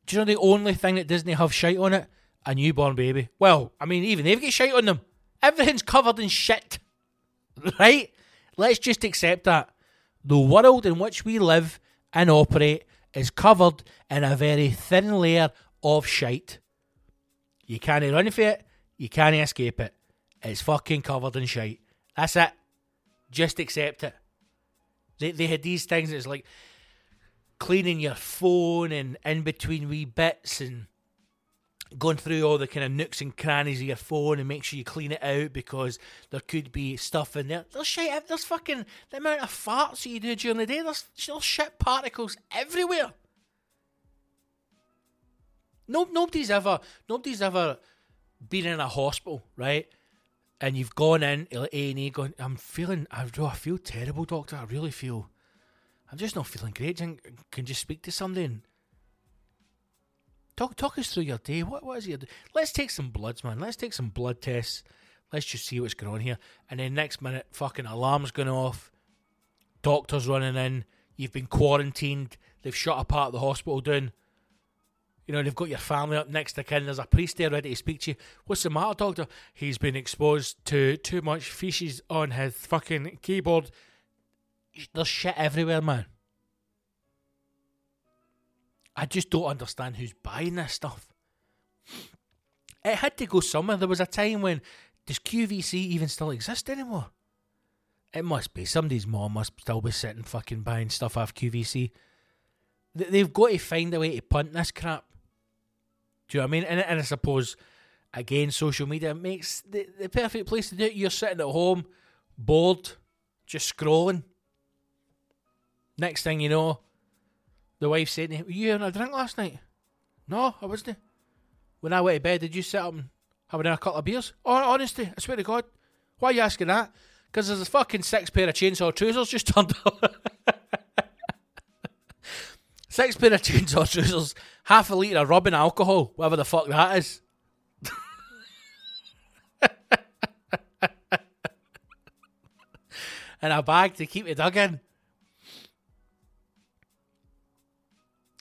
Do you know the only thing that doesn't have shite on it? A newborn baby. Well, I mean, even they've got shite on them. Everything's covered in shit, [laughs] right? Let's just accept that. The world in which we live and operate is covered in a very thin layer of shite. You can't run for it, you can't escape it. It's fucking covered in shite. That's it. Just accept it. They they had these things It's like cleaning your phone and in between wee bits and going through all the kind of nooks and crannies of your phone and make sure you clean it out because there could be stuff in there. There's shit. There's fucking the amount of farts that you do during the day. There's, there's shit particles everywhere. No, nobody's ever, nobody's ever been in a hospital, right? And you've gone in A and E, going, I'm feeling, I, I feel terrible, doctor. I really feel, I'm just not feeling great. Can, can you speak to somebody? And talk, talk us through your day. What, what is it? Let's take some bloods, man. Let's take some blood tests. let's just see what's going on here. And then next minute, fucking alarms going off, doctors running in, you've been quarantined, they've shut a part of the hospital down. You know, they've got your family up next to kin. There's a priest there ready to speak to you. What's the matter, doctor? He's been exposed to too much feces on his fucking keyboard. There's shit everywhere, man. I just don't understand who's buying this stuff. It had to go somewhere. There was a time when does QVC even still exist anymore? It must be. Somebody's mom must still be sitting fucking buying stuff off QVC. They- They've got to find a way to punt this crap. Do you know what I mean? And, and I suppose, again, social media makes the, the perfect place to do it. You're sitting at home, bored, just scrolling. Next thing you know, the wife said Were you having a drink last night? No, I wasn't. When I went to bed, did you sit up and have a couple of beers? Oh, honestly, I swear to God. Why are you asking that? Because there's a fucking six pair of chainsaw trousers just turned [laughs] up. [laughs] six pair of chainsaw trousers, half a litre of rubbing alcohol, whatever the fuck that is. [laughs] and a bag to keep it dug in.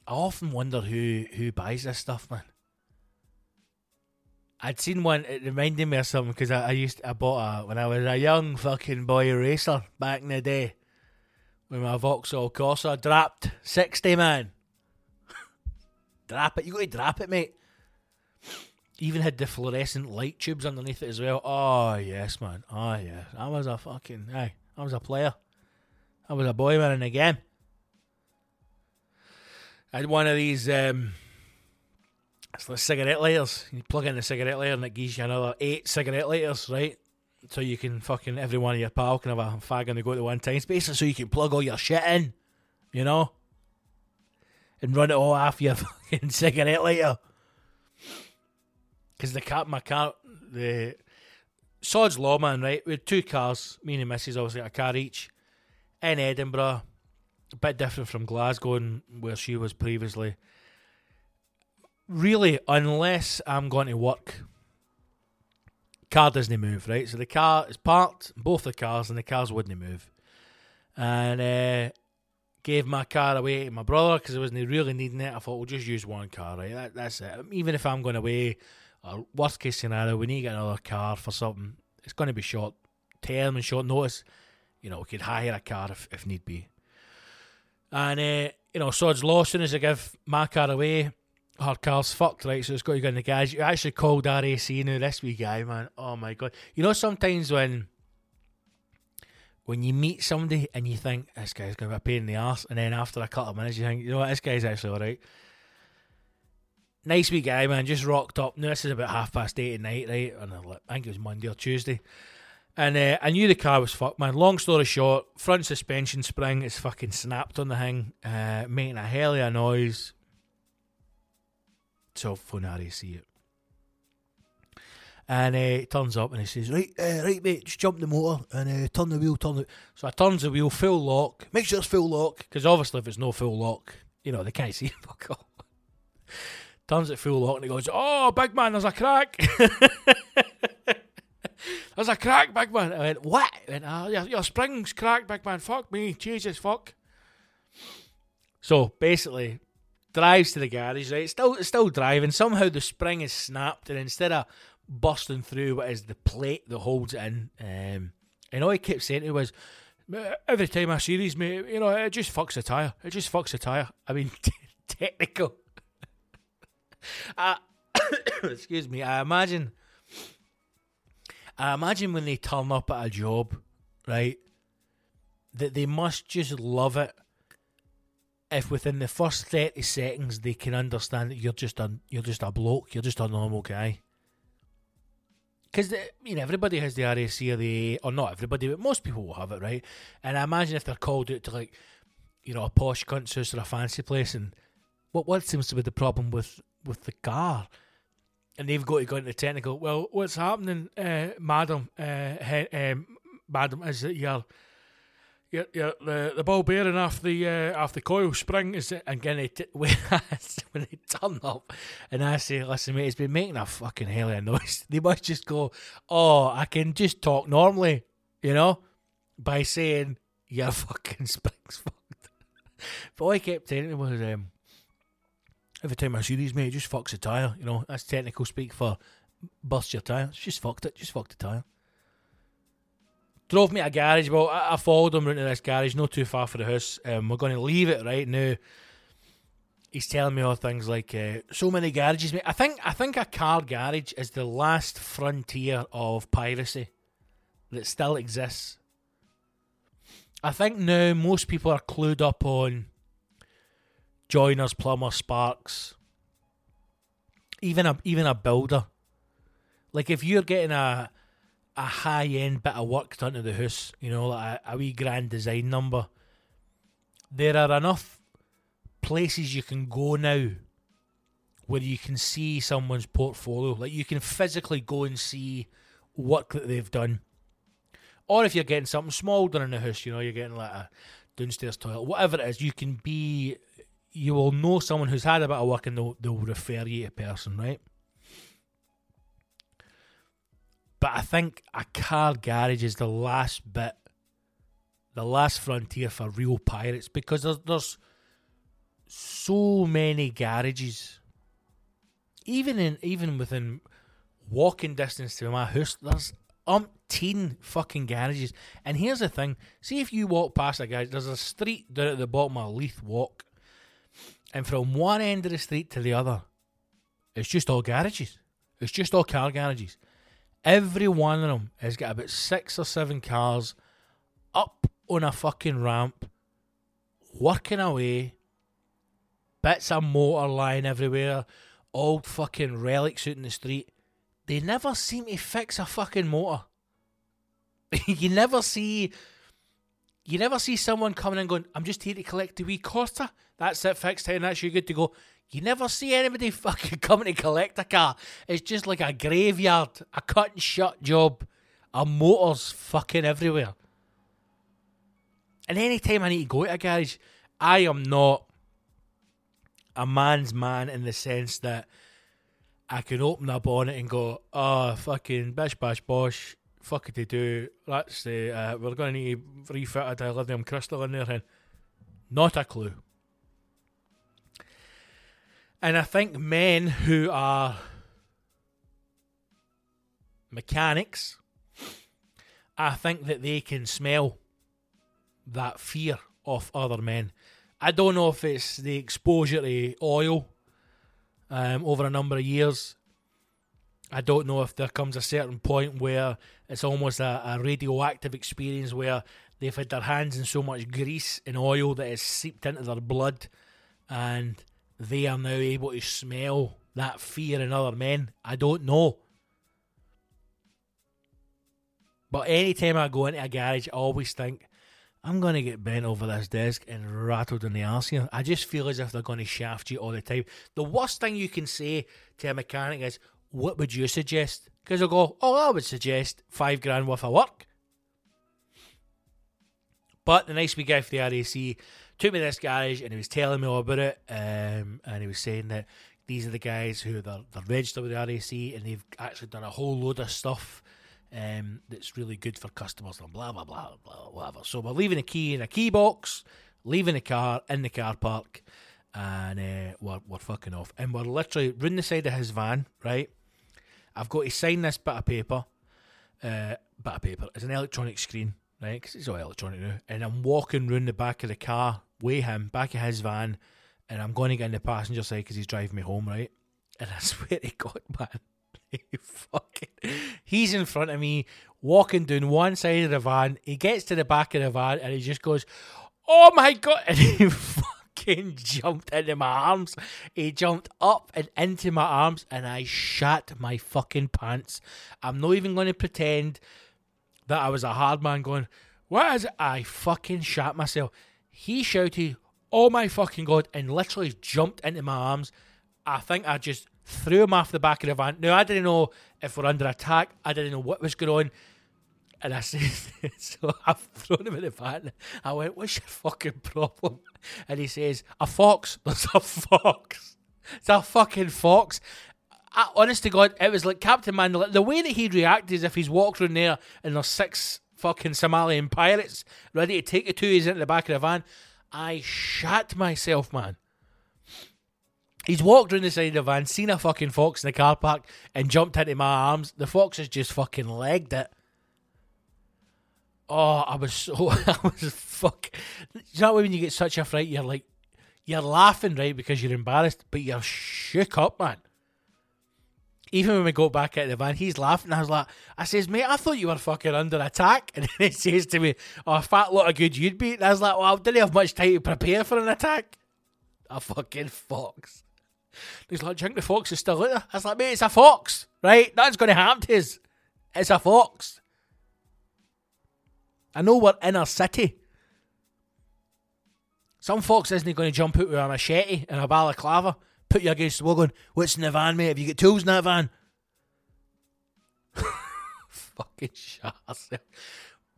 I often wonder who who buys this stuff, man. I'd seen one. It reminded me of something because I, I used I bought a when I was a young fucking boy racer back in the day with my Vauxhall Corsa. Drapped sixty man. Drap it. You got to drap it, mate. Even had the fluorescent light tubes underneath it as well. Oh yes, man. Oh yes. I was a fucking. Hey, I was a player. I was a boy man and again. I had one of these. Um, it's like cigarette lighters. You plug in the cigarette lighter and it gives you another eight cigarette lighters, right? So you can fucking every one of your pal can have a fag and they go at one time. Basically so you can plug all your shit in, you know, and run it all off your [laughs] fucking cigarette lighter. Because the car, my car, the Sod's Lawman, right? We had two cars. Me and missus obviously a car each in Edinburgh. A bit different from Glasgow and where she was previously. Really, unless I'm going to work, car doesn't move, right? So the car is parked, both the cars, and the cars wouldn't move. And uh, gave my car away to my brother because I wasn't really needing it. I thought we'll just use one car, right? That, that's it. Even if I'm going away, or worst case scenario, we need to get another car for something. It's going to be short term and short notice. You know, we could hire a car if, if need be. And, uh, you know, Sod's Law, as soon as I give my car away, her car's fucked, right? So it's got to go in the garage. You actually called RAC now, this wee guy, man. Oh my god. You know, sometimes when when you meet somebody and you think this guy's gonna be a pain in the ass, and then after a couple of minutes you think, you know what, this guy's actually alright. Nice wee guy, man, just rocked up. Now this is about half past eight at night, right? And I think it was Monday or Tuesday. And uh, I knew the car was fucked, man. Long story short, front suspension spring is fucking snapped on the thing, uh, making a hell of a noise. So phone see it. And uh, he turns up and he says, Right, uh, right, mate, just jump the motor and uh, turn the wheel, turn the. So I turns the wheel, full lock. Make sure it's full lock, because obviously if it's no full lock, you know, they can't see [laughs] fuck all. turns it full lock and he goes, Oh, big man, there's a crack. [laughs] there's a crack, big man. I went, What? He went, oh, your, your spring's cracked, big man. Fuck me. Jesus, fuck. So basically, drives to the garage, right? Still, still driving. Somehow the spring is snapped, and instead of busting through what is the plate that holds it in, um, and all he kept saying to was, "Every time I see these, mate, you know, it just fucks the tire. It just fucks the tire." I mean, [laughs] technical. [laughs] uh, [coughs] excuse me. I imagine. I imagine when they turn up at a job, right, that they must just love it if within the first thirty seconds they can understand that you're just a you're just a bloke, you're just a normal guy. Because you know everybody has the RAC or the or not everybody, but most people will have it, right? And I imagine if they're called out to like, you know, a posh house or a fancy place, and what what seems to be the problem with with the car, and they've got to go into technical. Well, what's happening, uh, madam? Uh, he, um, madam, is that your your, the the ball bearing off the uh, off the coil spring is it? And again, it, when, I, when they turn up, and I say, "Listen, mate, it's been making a fucking hell of a noise." [laughs] They must just go, "Oh, I can just talk normally," you know, by saying your [laughs] fucking spring's fucked. but all I kept telling him was, um, every time I see these, mate, it just fucks the tire. You know, that's technical speak for burst your tire. Just fucked it. Just fucked the tire. Drove me to a garage. Well, I, I followed him round to this garage, not too far from the house. Um, we're going to leave it right now. He's telling me all things like uh, so many garages. Mate. I think I think a car garage is the last frontier of piracy that still exists. I think now most people are clued up on joiners, plumbers, sparks, even a even a builder. Like if you're getting a a high end bit of work done to the house, you know, like a, a wee grand design number, there are enough places you can go now where you can see someone's portfolio. Like you can physically go and see work that they've done. Or if you're getting something small done in the house, you know, you're getting like a downstairs toilet, whatever it is, you can be, you will know someone who's had a bit of work and they'll, they'll refer you to a person, right? But I think a car garage is the last bit, the last frontier for real pirates because there's, there's so many garages. Even in even within walking distance to my house, there's umpteen fucking garages. And here's the thing: see if you walk past a garage, there's a street down at the bottom of Leith Walk, and from one end of the street to the other, it's just all garages. It's just all car garages. Every one of them has got about six or seven cars up on a fucking ramp, working away, bits of motor lying everywhere, old fucking relics out in the street. They never seem to fix a fucking motor. [laughs] you never see you never see someone coming and going, I'm just here to collect the wee Costa. That's it, fixed and that's you good to go. You never see anybody [laughs] fucking coming to collect a car. It's just like a graveyard, a cut and shut job. A motors fucking everywhere. And anytime I need to go to a garage, I am not a man's man in the sense that I can open a bonnet and go, oh, fucking bish bash bosh, fuck it to do. Let's say uh, we're going to need to refit a dilithium crystal in there. And not a clue. And I think men who are mechanics, I think that they can smell that fear of other men. I don't know if it's the exposure to oil um, over a number of years. I don't know if there comes a certain point where it's almost a, a radioactive experience where they've had their hands in so much grease and oil that it's seeped into their blood and they are now able to smell that fear in other men. I don't know. But anytime I go into a garage, I always think, I'm going to get bent over this desk and rattled in the arse here. I just feel as if they're going to shaft you all the time. The worst thing you can say to a mechanic is, What would you suggest? Because they'll go, Oh, I would suggest five grand worth of work. But the nice wee guy for the RAC took me to this garage and he was telling me all about it. Um, and he was saying that these are the guys who they're, they're registered with the RAC and they've actually done a whole load of stuff um, that's really good for customers and blah, blah, blah, blah, whatever. So we're leaving a key in a key box, leaving the car in the car park, and uh, we're, we're fucking off. And we're literally round the side of his van, right? I've got to sign this bit of paper. Uh, bit of paper. It's an electronic screen, right? Because it's all electronic now. And I'm walking round the back of the car with him, back of his van, and I'm going to get in the passenger side because he's driving me home, right? [laughs] And I swear to God, man, [laughs] he fucking, he's in front of me, walking down one side of the van. He gets to the back of the van and he just goes, "Oh my God!" [laughs] And he fucking jumped into my arms. He jumped up and into my arms, and I shat my fucking pants. I'm not even going to pretend that I was a hard man going, What is it? I fucking shat myself. He shouted, Oh my fucking god, and literally jumped into my arms. I think I just threw him off the back of the van. Now, I didn't know if we're under attack, I didn't know what was going on. And I [laughs] said, so I've thrown him in the van. I went, what's your fucking problem? And he says, a fox. [laughs] There's a fox. It's a fucking fox. I, honest to God, it was like Captain Man. The, way that he reacted is if he's walked around there and there's six fucking Somalian pirates ready to take the two he's into the back of the van. I shat myself, man. He's walked around the side of the van, seen a fucking fox in the car park, and jumped into my arms. The fox has just fucking legged it. Oh, I was so [laughs] I was fuck. You know when you get such a fright, you're like, you're laughing right because you're embarrassed, but you're shook up, man. Even when we got back of the van, he's laughing. I was like, I says, mate, I thought you were fucking under attack. [laughs] And then he says to me, oh, a fat lot of good you'd be. And I was like, well, I didn't have much time to prepare for an attack. A fucking fox. He's like, do you think the fox is still out there? I was like, mate, it's a fox, right? That's going to happen to us. It's a fox. I know we're in a city. Some fox isn't going to jump out with a machete and a balaclava, put you against the wall going, what's in the van, mate? Have you got tools in that van? [laughs] Fucking yourself.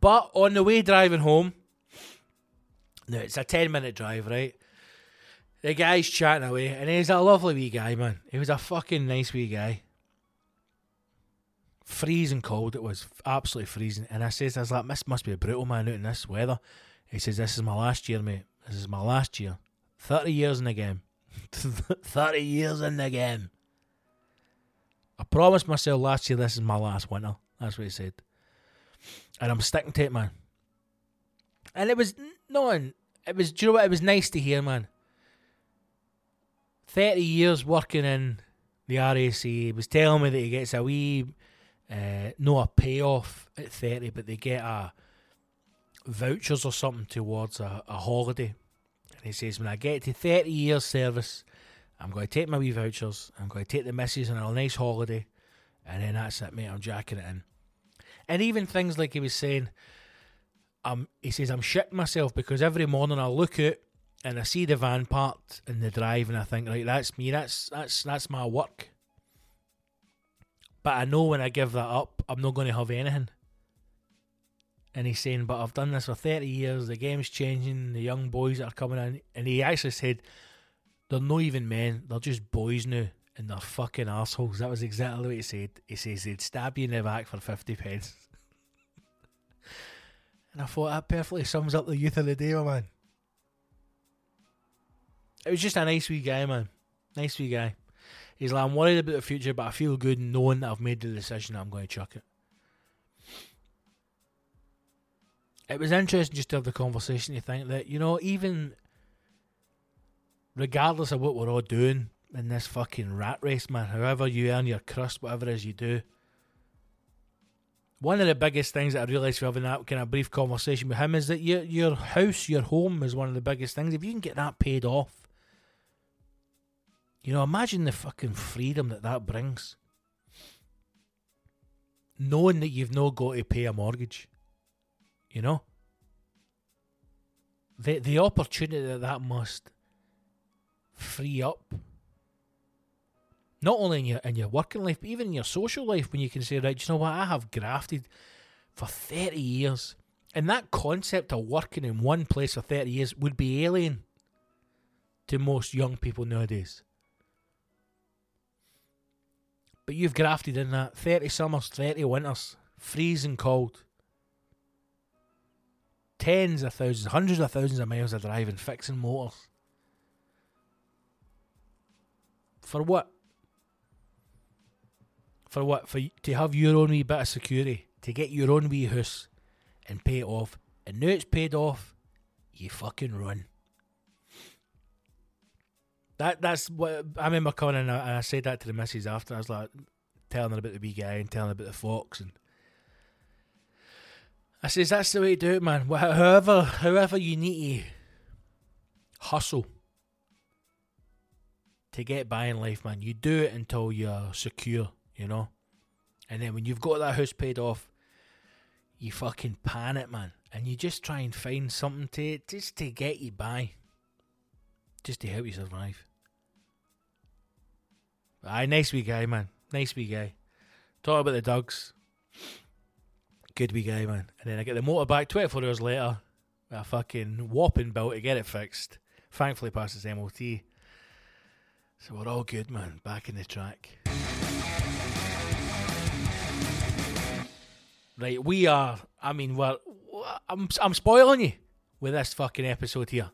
But on the way driving home, no, it's a 10 minute drive, right? The guy's chatting away, and he's a lovely wee guy, man. He was a fucking nice wee guy. Freezing cold, it was absolutely freezing. And I says, I was like, this must be a brutal man out in this weather. He says, This is my last year, mate. This is my last year. 30 years in the game. [laughs] 30 years in the game. I promised myself last year this is my last winter. That's what he said. And I'm sticking to it, man. And it was no, it was. Do you know what? It was nice to hear, man. Thirty years working in the RAC. He was telling me that he gets a wee, uh, no a payoff at thirty, but they get a vouchers or something towards a, a holiday. And he says, when I get to thirty years service, I'm going to take my wee vouchers. I'm going to take the missus on a nice holiday, and then that's it, mate. I'm jacking it in. And even things like he was saying, um, he says I'm shitting myself because every morning I look out and I see the van parked in the drive, and I think, right, that's me. That's that's that's my work. But I know when I give that up, I'm not going to have anything. And he's saying, but I've done this for 30 years. The game's changing. The young boys are coming in, and he actually said, they're not even men. They're just boys now, and they're fucking assholes. That was exactly what he said. He says they'd stab you in the back for 50 pence. [laughs] And I thought that perfectly sums up the youth of the day, my man. It was just a nice wee guy, man. Nice wee guy. He's like, I'm worried about the future, but I feel good knowing that I've made the decision I'm going to chuck it. It was interesting just to have the conversation You think that, you know, even regardless of what we're all doing in this fucking rat race, man, however you earn your crust, whatever it is you do, one of the biggest things that I realised from having that kind of brief conversation with him is that your your house, your home is one of the biggest things. If you can get that paid off, you know, imagine the fucking freedom that that brings. Knowing that you've not got to pay a mortgage, you know, the the opportunity that that must free up not only in your in your working life, but even in your social life, when you can say, right, you know what, I have grafted for thirty years, and that concept of working in one place for thirty years would be alien to most young people nowadays. But you've grafted in that thirty summers, thirty winters, freezing cold, tens of thousands, hundreds of thousands of miles of driving, fixing motors. For what? For what? For to have your own wee bit of security, to get your own wee house and pay it off. And now it's paid off, you fucking run. That that's what I remember coming in and I, and I said that to the missus after. I was like telling her about the wee guy and telling her about the fox and I says that's the way to do it, man. However, however you need to hustle to get by in life, man. You do it until you're secure, you know. And then when you've got that house paid off, you fucking panic, man. And you just try and find something to just to get you by, just to help you survive. Aye, nice wee guy, man. Nice wee guy. Talk about the dogs. Good wee guy, man. And then I get the motor back 24 hours later with a fucking whopping bill to get it fixed. Thankfully, passes MOT. So we're all good, man. Back in the track. Right, we are. I mean, well, I'm I'm spoiling you with this fucking episode here.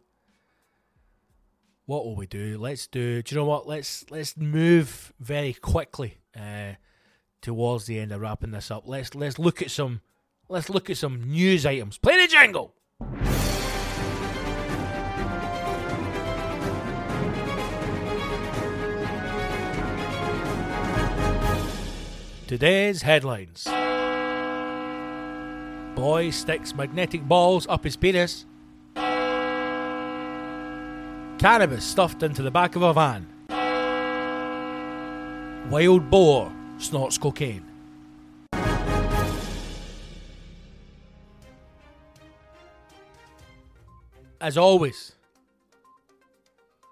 What will we do? Let's do. Do you know what? Let's let's move very quickly uh, towards the end of wrapping this up. Let's let's look at some let's look at some news items. Play the jingle. Today's headlines. Boy sticks magnetic balls up his penis. Cannabis stuffed into the back of a van. Wild boar snorts cocaine. As always,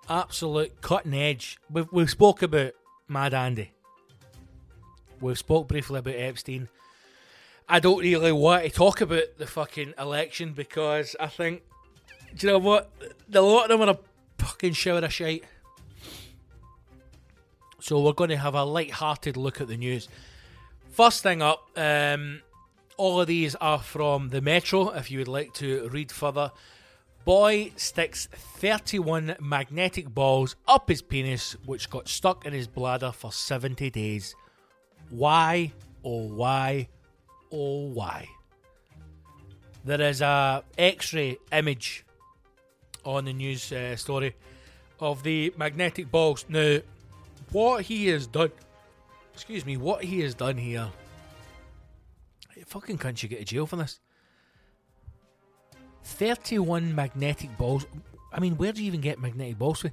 absolute cutting edge. We've, we've spoke about Mad Andy. We've spoke briefly about Epstein. I don't really want to talk about the fucking election because I think, do you know what? The lot of them are a fucking shower of shite. So we're going to have a light-hearted look at the news. First thing up, um, all of these are from the Metro. If you would like to read further, boy sticks 31 magnetic balls up his penis, which got stuck in his bladder for 70 days. Why? Oh why? Oh why? There is a X-ray image on the news uh, story of the magnetic balls. Now, what he has done, excuse me, what he has done here, fucking can't you get to jail for this? 31 magnetic balls. I mean, where do you even get magnetic balls?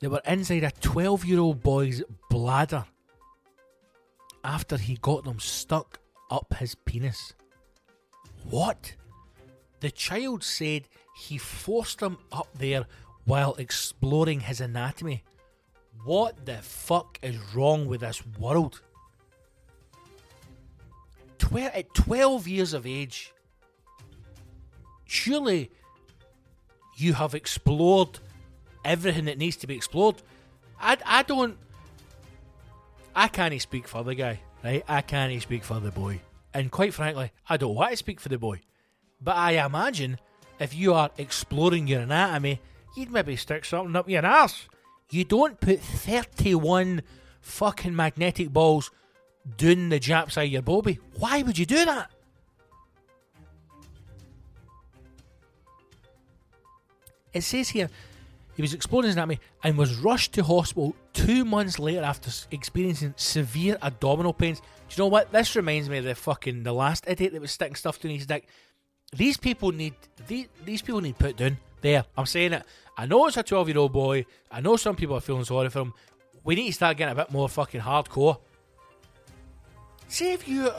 They were inside a 12 year old boy's bladder after he got them stuck up his penis. What? The child said he forced them up there while exploring his anatomy. What the fuck is wrong with this world? At 12 years of age, surely you have explored everything that needs to be explored. I, I don't. I can't speak for the guy, right? I can't speak for the boy. And quite frankly, I don't want to speak for the boy. But I imagine if you are exploring your anatomy, you'd maybe stick something up your ass. You don't put 31 fucking magnetic balls down the jap side of your bobby. Why would you do that? It says here he was exploring his anatomy and was rushed to hospital two months later after experiencing severe abdominal pains. Do you know what? This reminds me of the fucking the last idiot that was sticking stuff to his dick. These people need these, these people need put down. There, I'm saying it. I know it's a 12 year old boy. I know some people are feeling sorry for him. We need to start getting a bit more fucking hardcore. See if you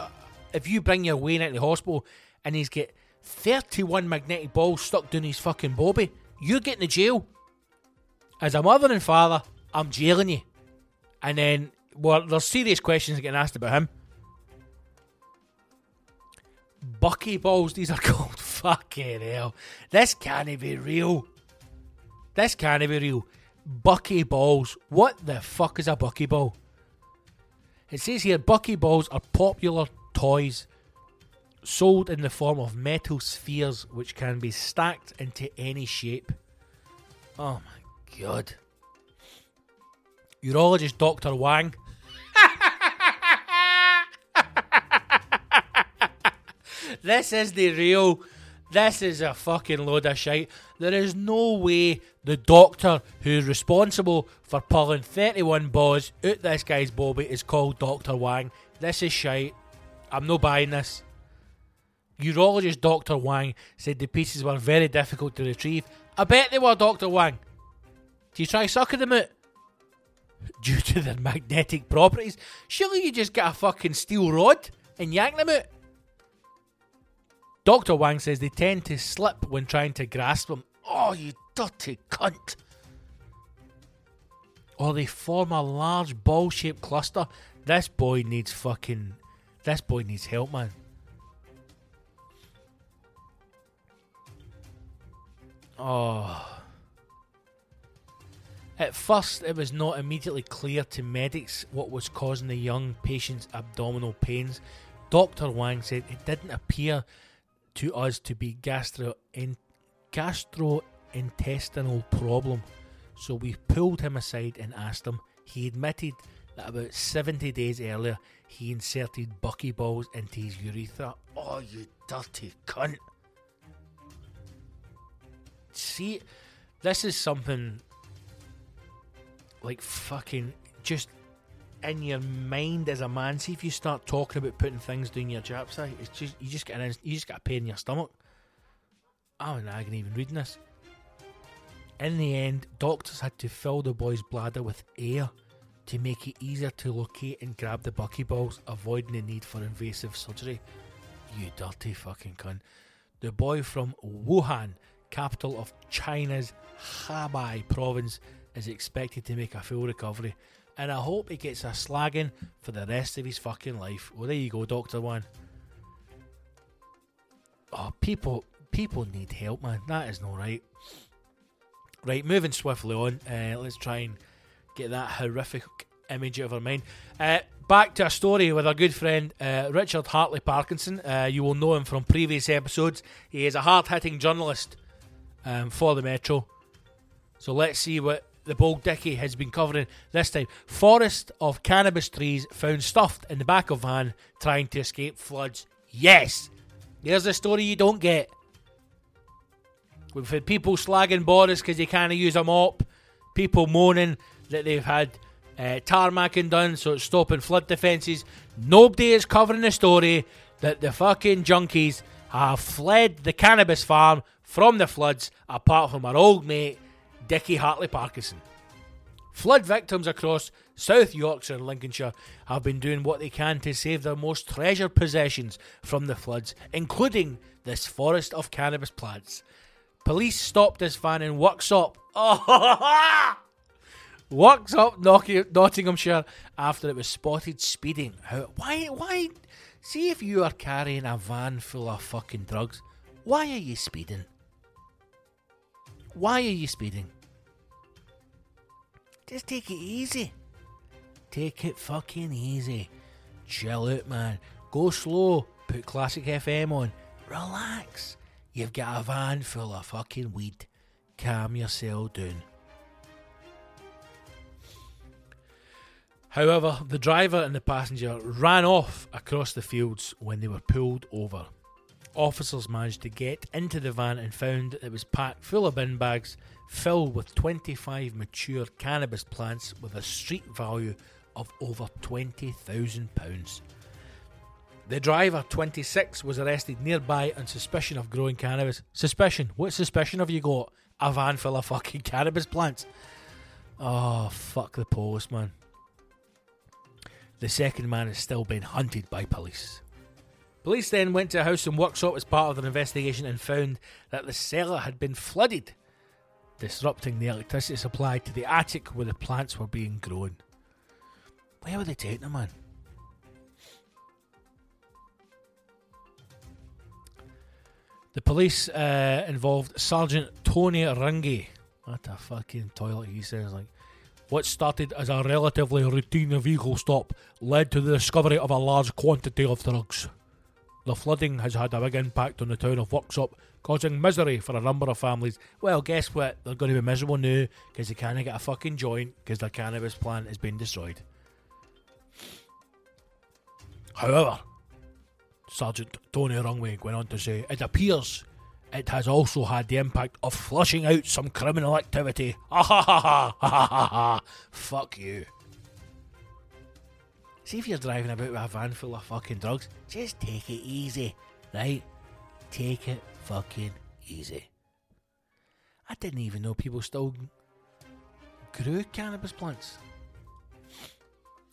if you bring your Wayne into the hospital and he's get 31 magnetic balls stuck down his fucking bobby, you're getting to jail. As a mother and father, I'm jailing you. And then, well, there's serious questions getting asked about him. Bucky balls, these are [laughs] called. Fucking hell. This can't be real. This can't be real. Bucky balls. What the fuck is a Bucky ball? It says here Bucky balls are popular toys sold in the form of metal spheres which can be stacked into any shape. Oh my god. Urologist Dr. Wang. [laughs] this is the real. This is a fucking load of shite. There is no way the doctor who's responsible for pulling 31 balls out this guy's bobby is called Dr. Wang. This is shite. I'm not buying this. Urologist Dr. Wang said the pieces were very difficult to retrieve. I bet they were, Dr. Wang. Do you try sucking them out? [laughs] Due to their magnetic properties, surely you just get a fucking steel rod and yank them out. Dr. Wang says they tend to slip when trying to grasp them. Oh, you dirty cunt. Or they form a large ball shaped cluster. This boy needs fucking. This boy needs help, man. Oh. At first, it was not immediately clear to medics what was causing the young patient's abdominal pains. Dr. Wang said it didn't appear to us to be gastro in, gastrointestinal problem. So we pulled him aside and asked him. He admitted that about 70 days earlier he inserted buckyballs into his urethra. Oh, you dirty cunt. See, this is something like fucking just in your mind as a man. See if you start talking about putting things down your jap side, eh? it's just you just get an, you just got a pain in your stomach. I'm in agony even reading this. In the end, doctors had to fill the boy's bladder with air to make it easier to locate and grab the buckyballs, avoiding the need for invasive surgery. You dirty fucking cunt. The boy from Wuhan, capital of China's Hubei province, is expected to make a full recovery. And I hope he gets a slagging for the rest of his fucking life. Well, there you go, Doctor One. Oh, people, people need help, man. That is not right. Right, moving swiftly on. Uh, let's try and get that horrific image out of our mind. Uh, back to a story with our good friend uh, Richard Hartley Parkinson. Uh, you will know him from previous episodes. He is a hard hitting journalist um, for the Metro. So let's see what the Bold Dicky has been covering this time. Forest of cannabis trees found stuffed in the back of van trying to escape floods. Yes! There's a story you don't get. We've had people slagging Boris because they can't use a mop. People moaning that they've had uh, tarmacking done, so it's stopping flood defences. Nobody is covering the story that the fucking junkies have fled the cannabis farm from the floods, apart from our old mate, Dickie Hartley Parkinson. Flood victims across South Yorkshire and Lincolnshire have been doing what they can to save their most treasured possessions from the floods, including this forest of cannabis plants. Police stopped this van in Worksop. [laughs] Worksop, Nottinghamshire, after it was spotted speeding. How, why? Why? See if you are carrying a van full of fucking drugs. Why are you speeding? Why are you speeding? Just take it easy. Take it fucking easy. Chill out, man. Go slow. Put Classic FM on. Relax. You've got a van full of fucking weed. Calm yourself down. However, the driver and the passenger ran off across the fields when they were pulled over. Officers managed to get into the van and found it was packed full of bin bags filled with 25 mature cannabis plants with a street value of over £20,000. The driver, 26, was arrested nearby on suspicion of growing cannabis. Suspicion? What suspicion have you got? A van full of fucking [laughs] cannabis plants? Oh, fuck the police, man. The second man is still being hunted by police. Police then went to a house and workshop as part of their investigation and found that the cellar had been flooded, disrupting the electricity supply to the attic where the plants were being grown. Where were they taking them, man? The police uh, involved Sergeant Tony Runge. What a fucking toilet he says like. What started as a relatively routine vehicle stop led to the discovery of a large quantity of drugs. The flooding has had a big impact on the town of Worksop, causing misery for a number of families. Well, guess what? They're going to be miserable now because they can't get a fucking joint because their cannabis plant has been destroyed. However, Sergeant Tony Rungway went on to say, it appears it has also had the impact of flushing out some criminal activity. [laughs] Ha ha ha ha ha ha ha. Fuck you. See if you're driving about with a van full of fucking drugs, just take it easy, right? Take it fucking easy. I didn't even know people still grew cannabis plants.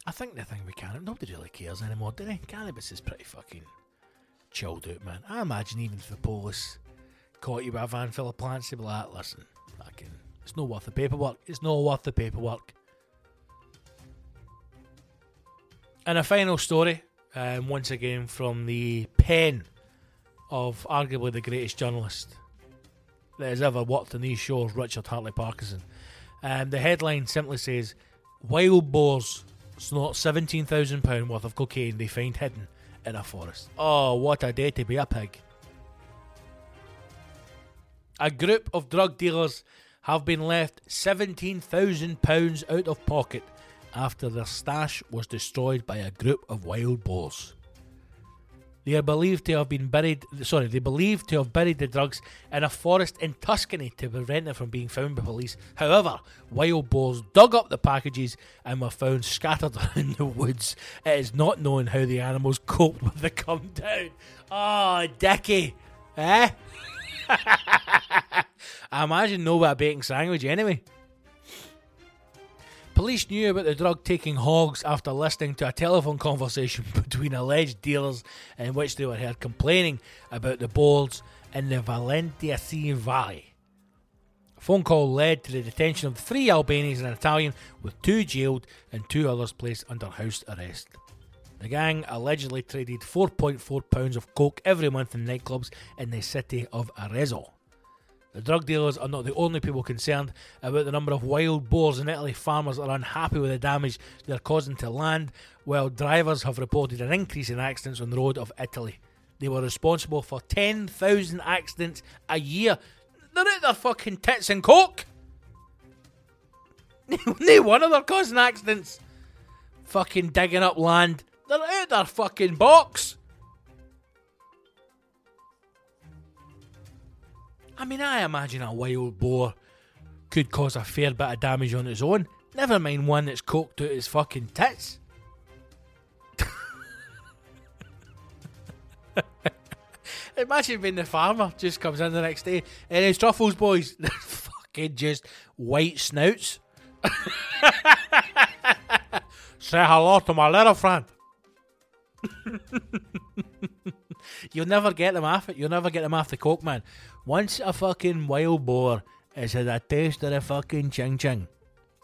I think the thing with cannabis, nobody really cares anymore, do they? Cannabis is pretty fucking chilled out, man. I imagine even if the police caught you with a van full of plants, they'd be like, listen, fucking, it's not worth the paperwork. It's not worth the paperwork. And a final story, um, once again from the pen of arguably the greatest journalist that has ever worked on these shows, Richard Hartley Parkinson. Um, the headline simply says Wild boars snort £17,000 worth of cocaine they find hidden in a forest. Oh, what a day to be a pig. A group of drug dealers have been left £17,000 out of pocket after their stash was destroyed by a group of wild boars. They are believed to have been buried. Sorry, they believe to have buried the drugs in a forest in Tuscany to prevent them from being found by police. However, wild boars dug up the packages and were found scattered [laughs] around the woods. It is not known how the animals coped with the come down. Oh, Dicky, eh? [laughs] I imagine no about bacon sandwich anyway. Police knew about the drug taking hogs after listening to a telephone conversation [laughs] between alleged dealers in which they were heard complaining about the boars in the Valentia Sea Valley. A phone call led to the detention of three Albanians and an Italian, with two jailed and two others placed under house arrest. The gang allegedly traded 4.4 pounds of coke every month in nightclubs in the city of Arezzo. The drug dealers are not the only people concerned about the number of wild boars in Italy. Farmers are unhappy with the damage they're causing to land, while drivers have reported an increase in accidents on the road of Italy. They were responsible for 10,000 accidents a year. They're out their fucking tits and coke! no one of them causing accidents. Fucking digging up land. They're out their fucking box! I mean, I imagine a wild boar could cause a fair bit of damage on its own. Never mind one that's coked out its fucking tits. [laughs] Imagine being the farmer just comes in the next day eh, and his truffles, boys. [laughs] Fucking just white snouts. [laughs] Say hello to my little friend. You'll never get them off it. You'll never get them off the coke, man. Once a fucking wild boar had a taste of the fucking ching ching,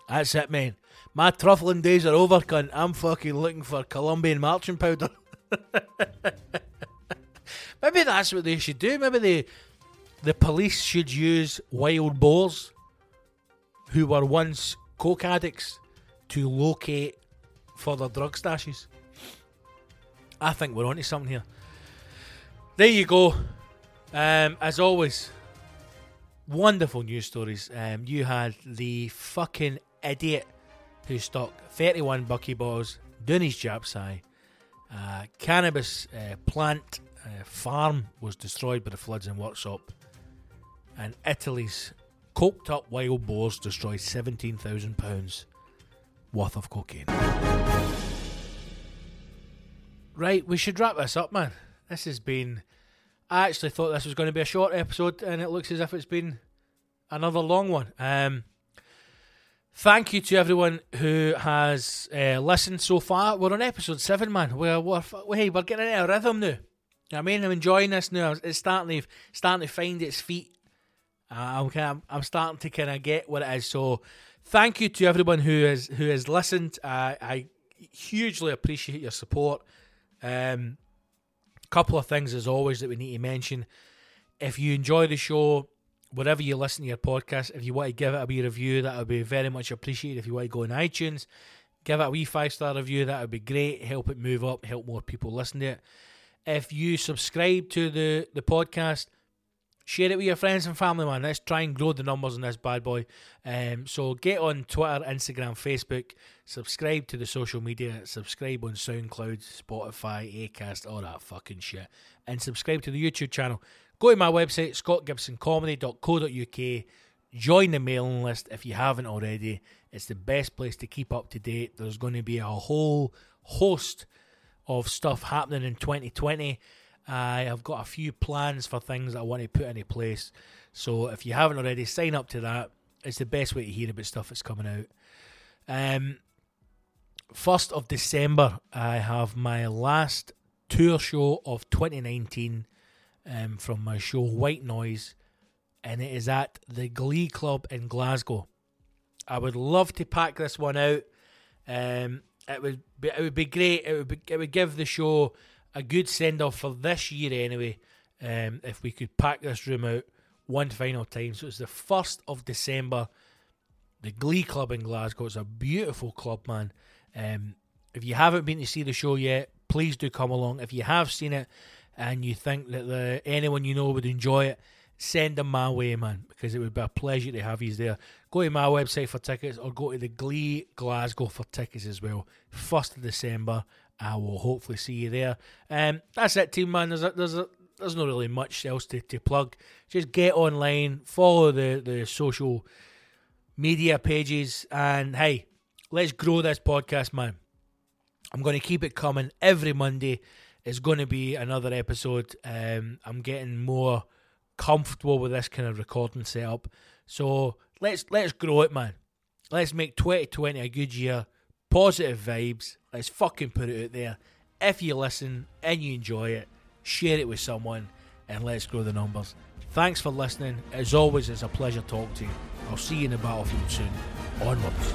that's it, man. My truffling days are over, cunt. I'm fucking looking for Colombian marching powder. [laughs] Maybe that's what they should do. Maybe the the police should use wild boars who were once coke addicts to locate further drug stashes. I think we're onto something here. There you go. Um, as always, wonderful news stories. Um, you had the fucking idiot who stuck 31 buckyballs doing his Japsai. Uh, cannabis uh, plant uh, farm was destroyed by the floods in Worksop. And Italy's coked up wild boars destroyed £17,000 worth of cocaine. Right, we should wrap this up, man. This has been. I actually thought this was going to be a short episode, and it looks as if it's been another long one. Um, thank you to everyone who has uh, listened so far. We're on episode seven, man. We're, we're hey, we're getting into a rhythm now. I mean, I'm enjoying this now. It's starting to starting to find its feet. Uh, I'm kind of, I'm starting to kind of get what it is. So, thank you to everyone who has who has listened. Uh, I hugely appreciate your support. Um, couple of things as always that we need to mention. If you enjoy the show, wherever you listen to your podcast, if you want to give it a wee review, that would be very much appreciated. If you want to go on iTunes, give it a wee five star review, that would be great. Help it move up, help more people listen to it. If you subscribe to the, the podcast, share it with your friends and family, man. Let's try and grow the numbers on this bad boy. Um, so get on Twitter, Instagram, Facebook, subscribe to the social media, subscribe on SoundCloud, Spotify, Acast, all that fucking shit, and subscribe to the YouTube channel. Go to my website, scottgibsoncomedy.co.uk. Join the mailing list if you haven't already. It's the best place to keep up to date. There's going to be a whole host of stuff happening in 2020. I have got a few plans for things that I want to put into place. So if you haven't already, sign up to that. It's the best way to hear about stuff that's coming out. Um, 1st of December, I have my last tour show of 2019 um, from my show White Noise, and it is at the Glee Club in Glasgow. I would love to pack this one out. Um, it would be, it would be great. It would be, it would give the show a good send off for this year anyway. Um, if we could pack this room out one final time. So it's the 1st of December. The Glee Club in Glasgow. It's a beautiful club, man. Um, if you haven't been to see the show yet, please do come along. If you have seen it and you think that the, anyone you know would enjoy it, send them my way, man, because it would be a pleasure to have you there. Go to my website for tickets or go to the Glee Glasgow for tickets as well. 1st of December. I will hopefully see you there. Um, that's it, team, man. There's a, there's a, there's not really much else to, to plug. Just get online, follow the, the social media pages, and hey, let's grow this podcast, man. I'm going to keep it coming every Monday. It's going to be another episode. Um, I'm getting more comfortable with this kind of recording setup. So let's let's grow it, man. Let's make 2020 a good year. Positive vibes. Let's fucking put it out there. If you listen and you enjoy it, share it with someone, and let's grow the numbers. Thanks for listening. As always, it's a pleasure talking to you. I'll see you in the battlefield soon. Onwards.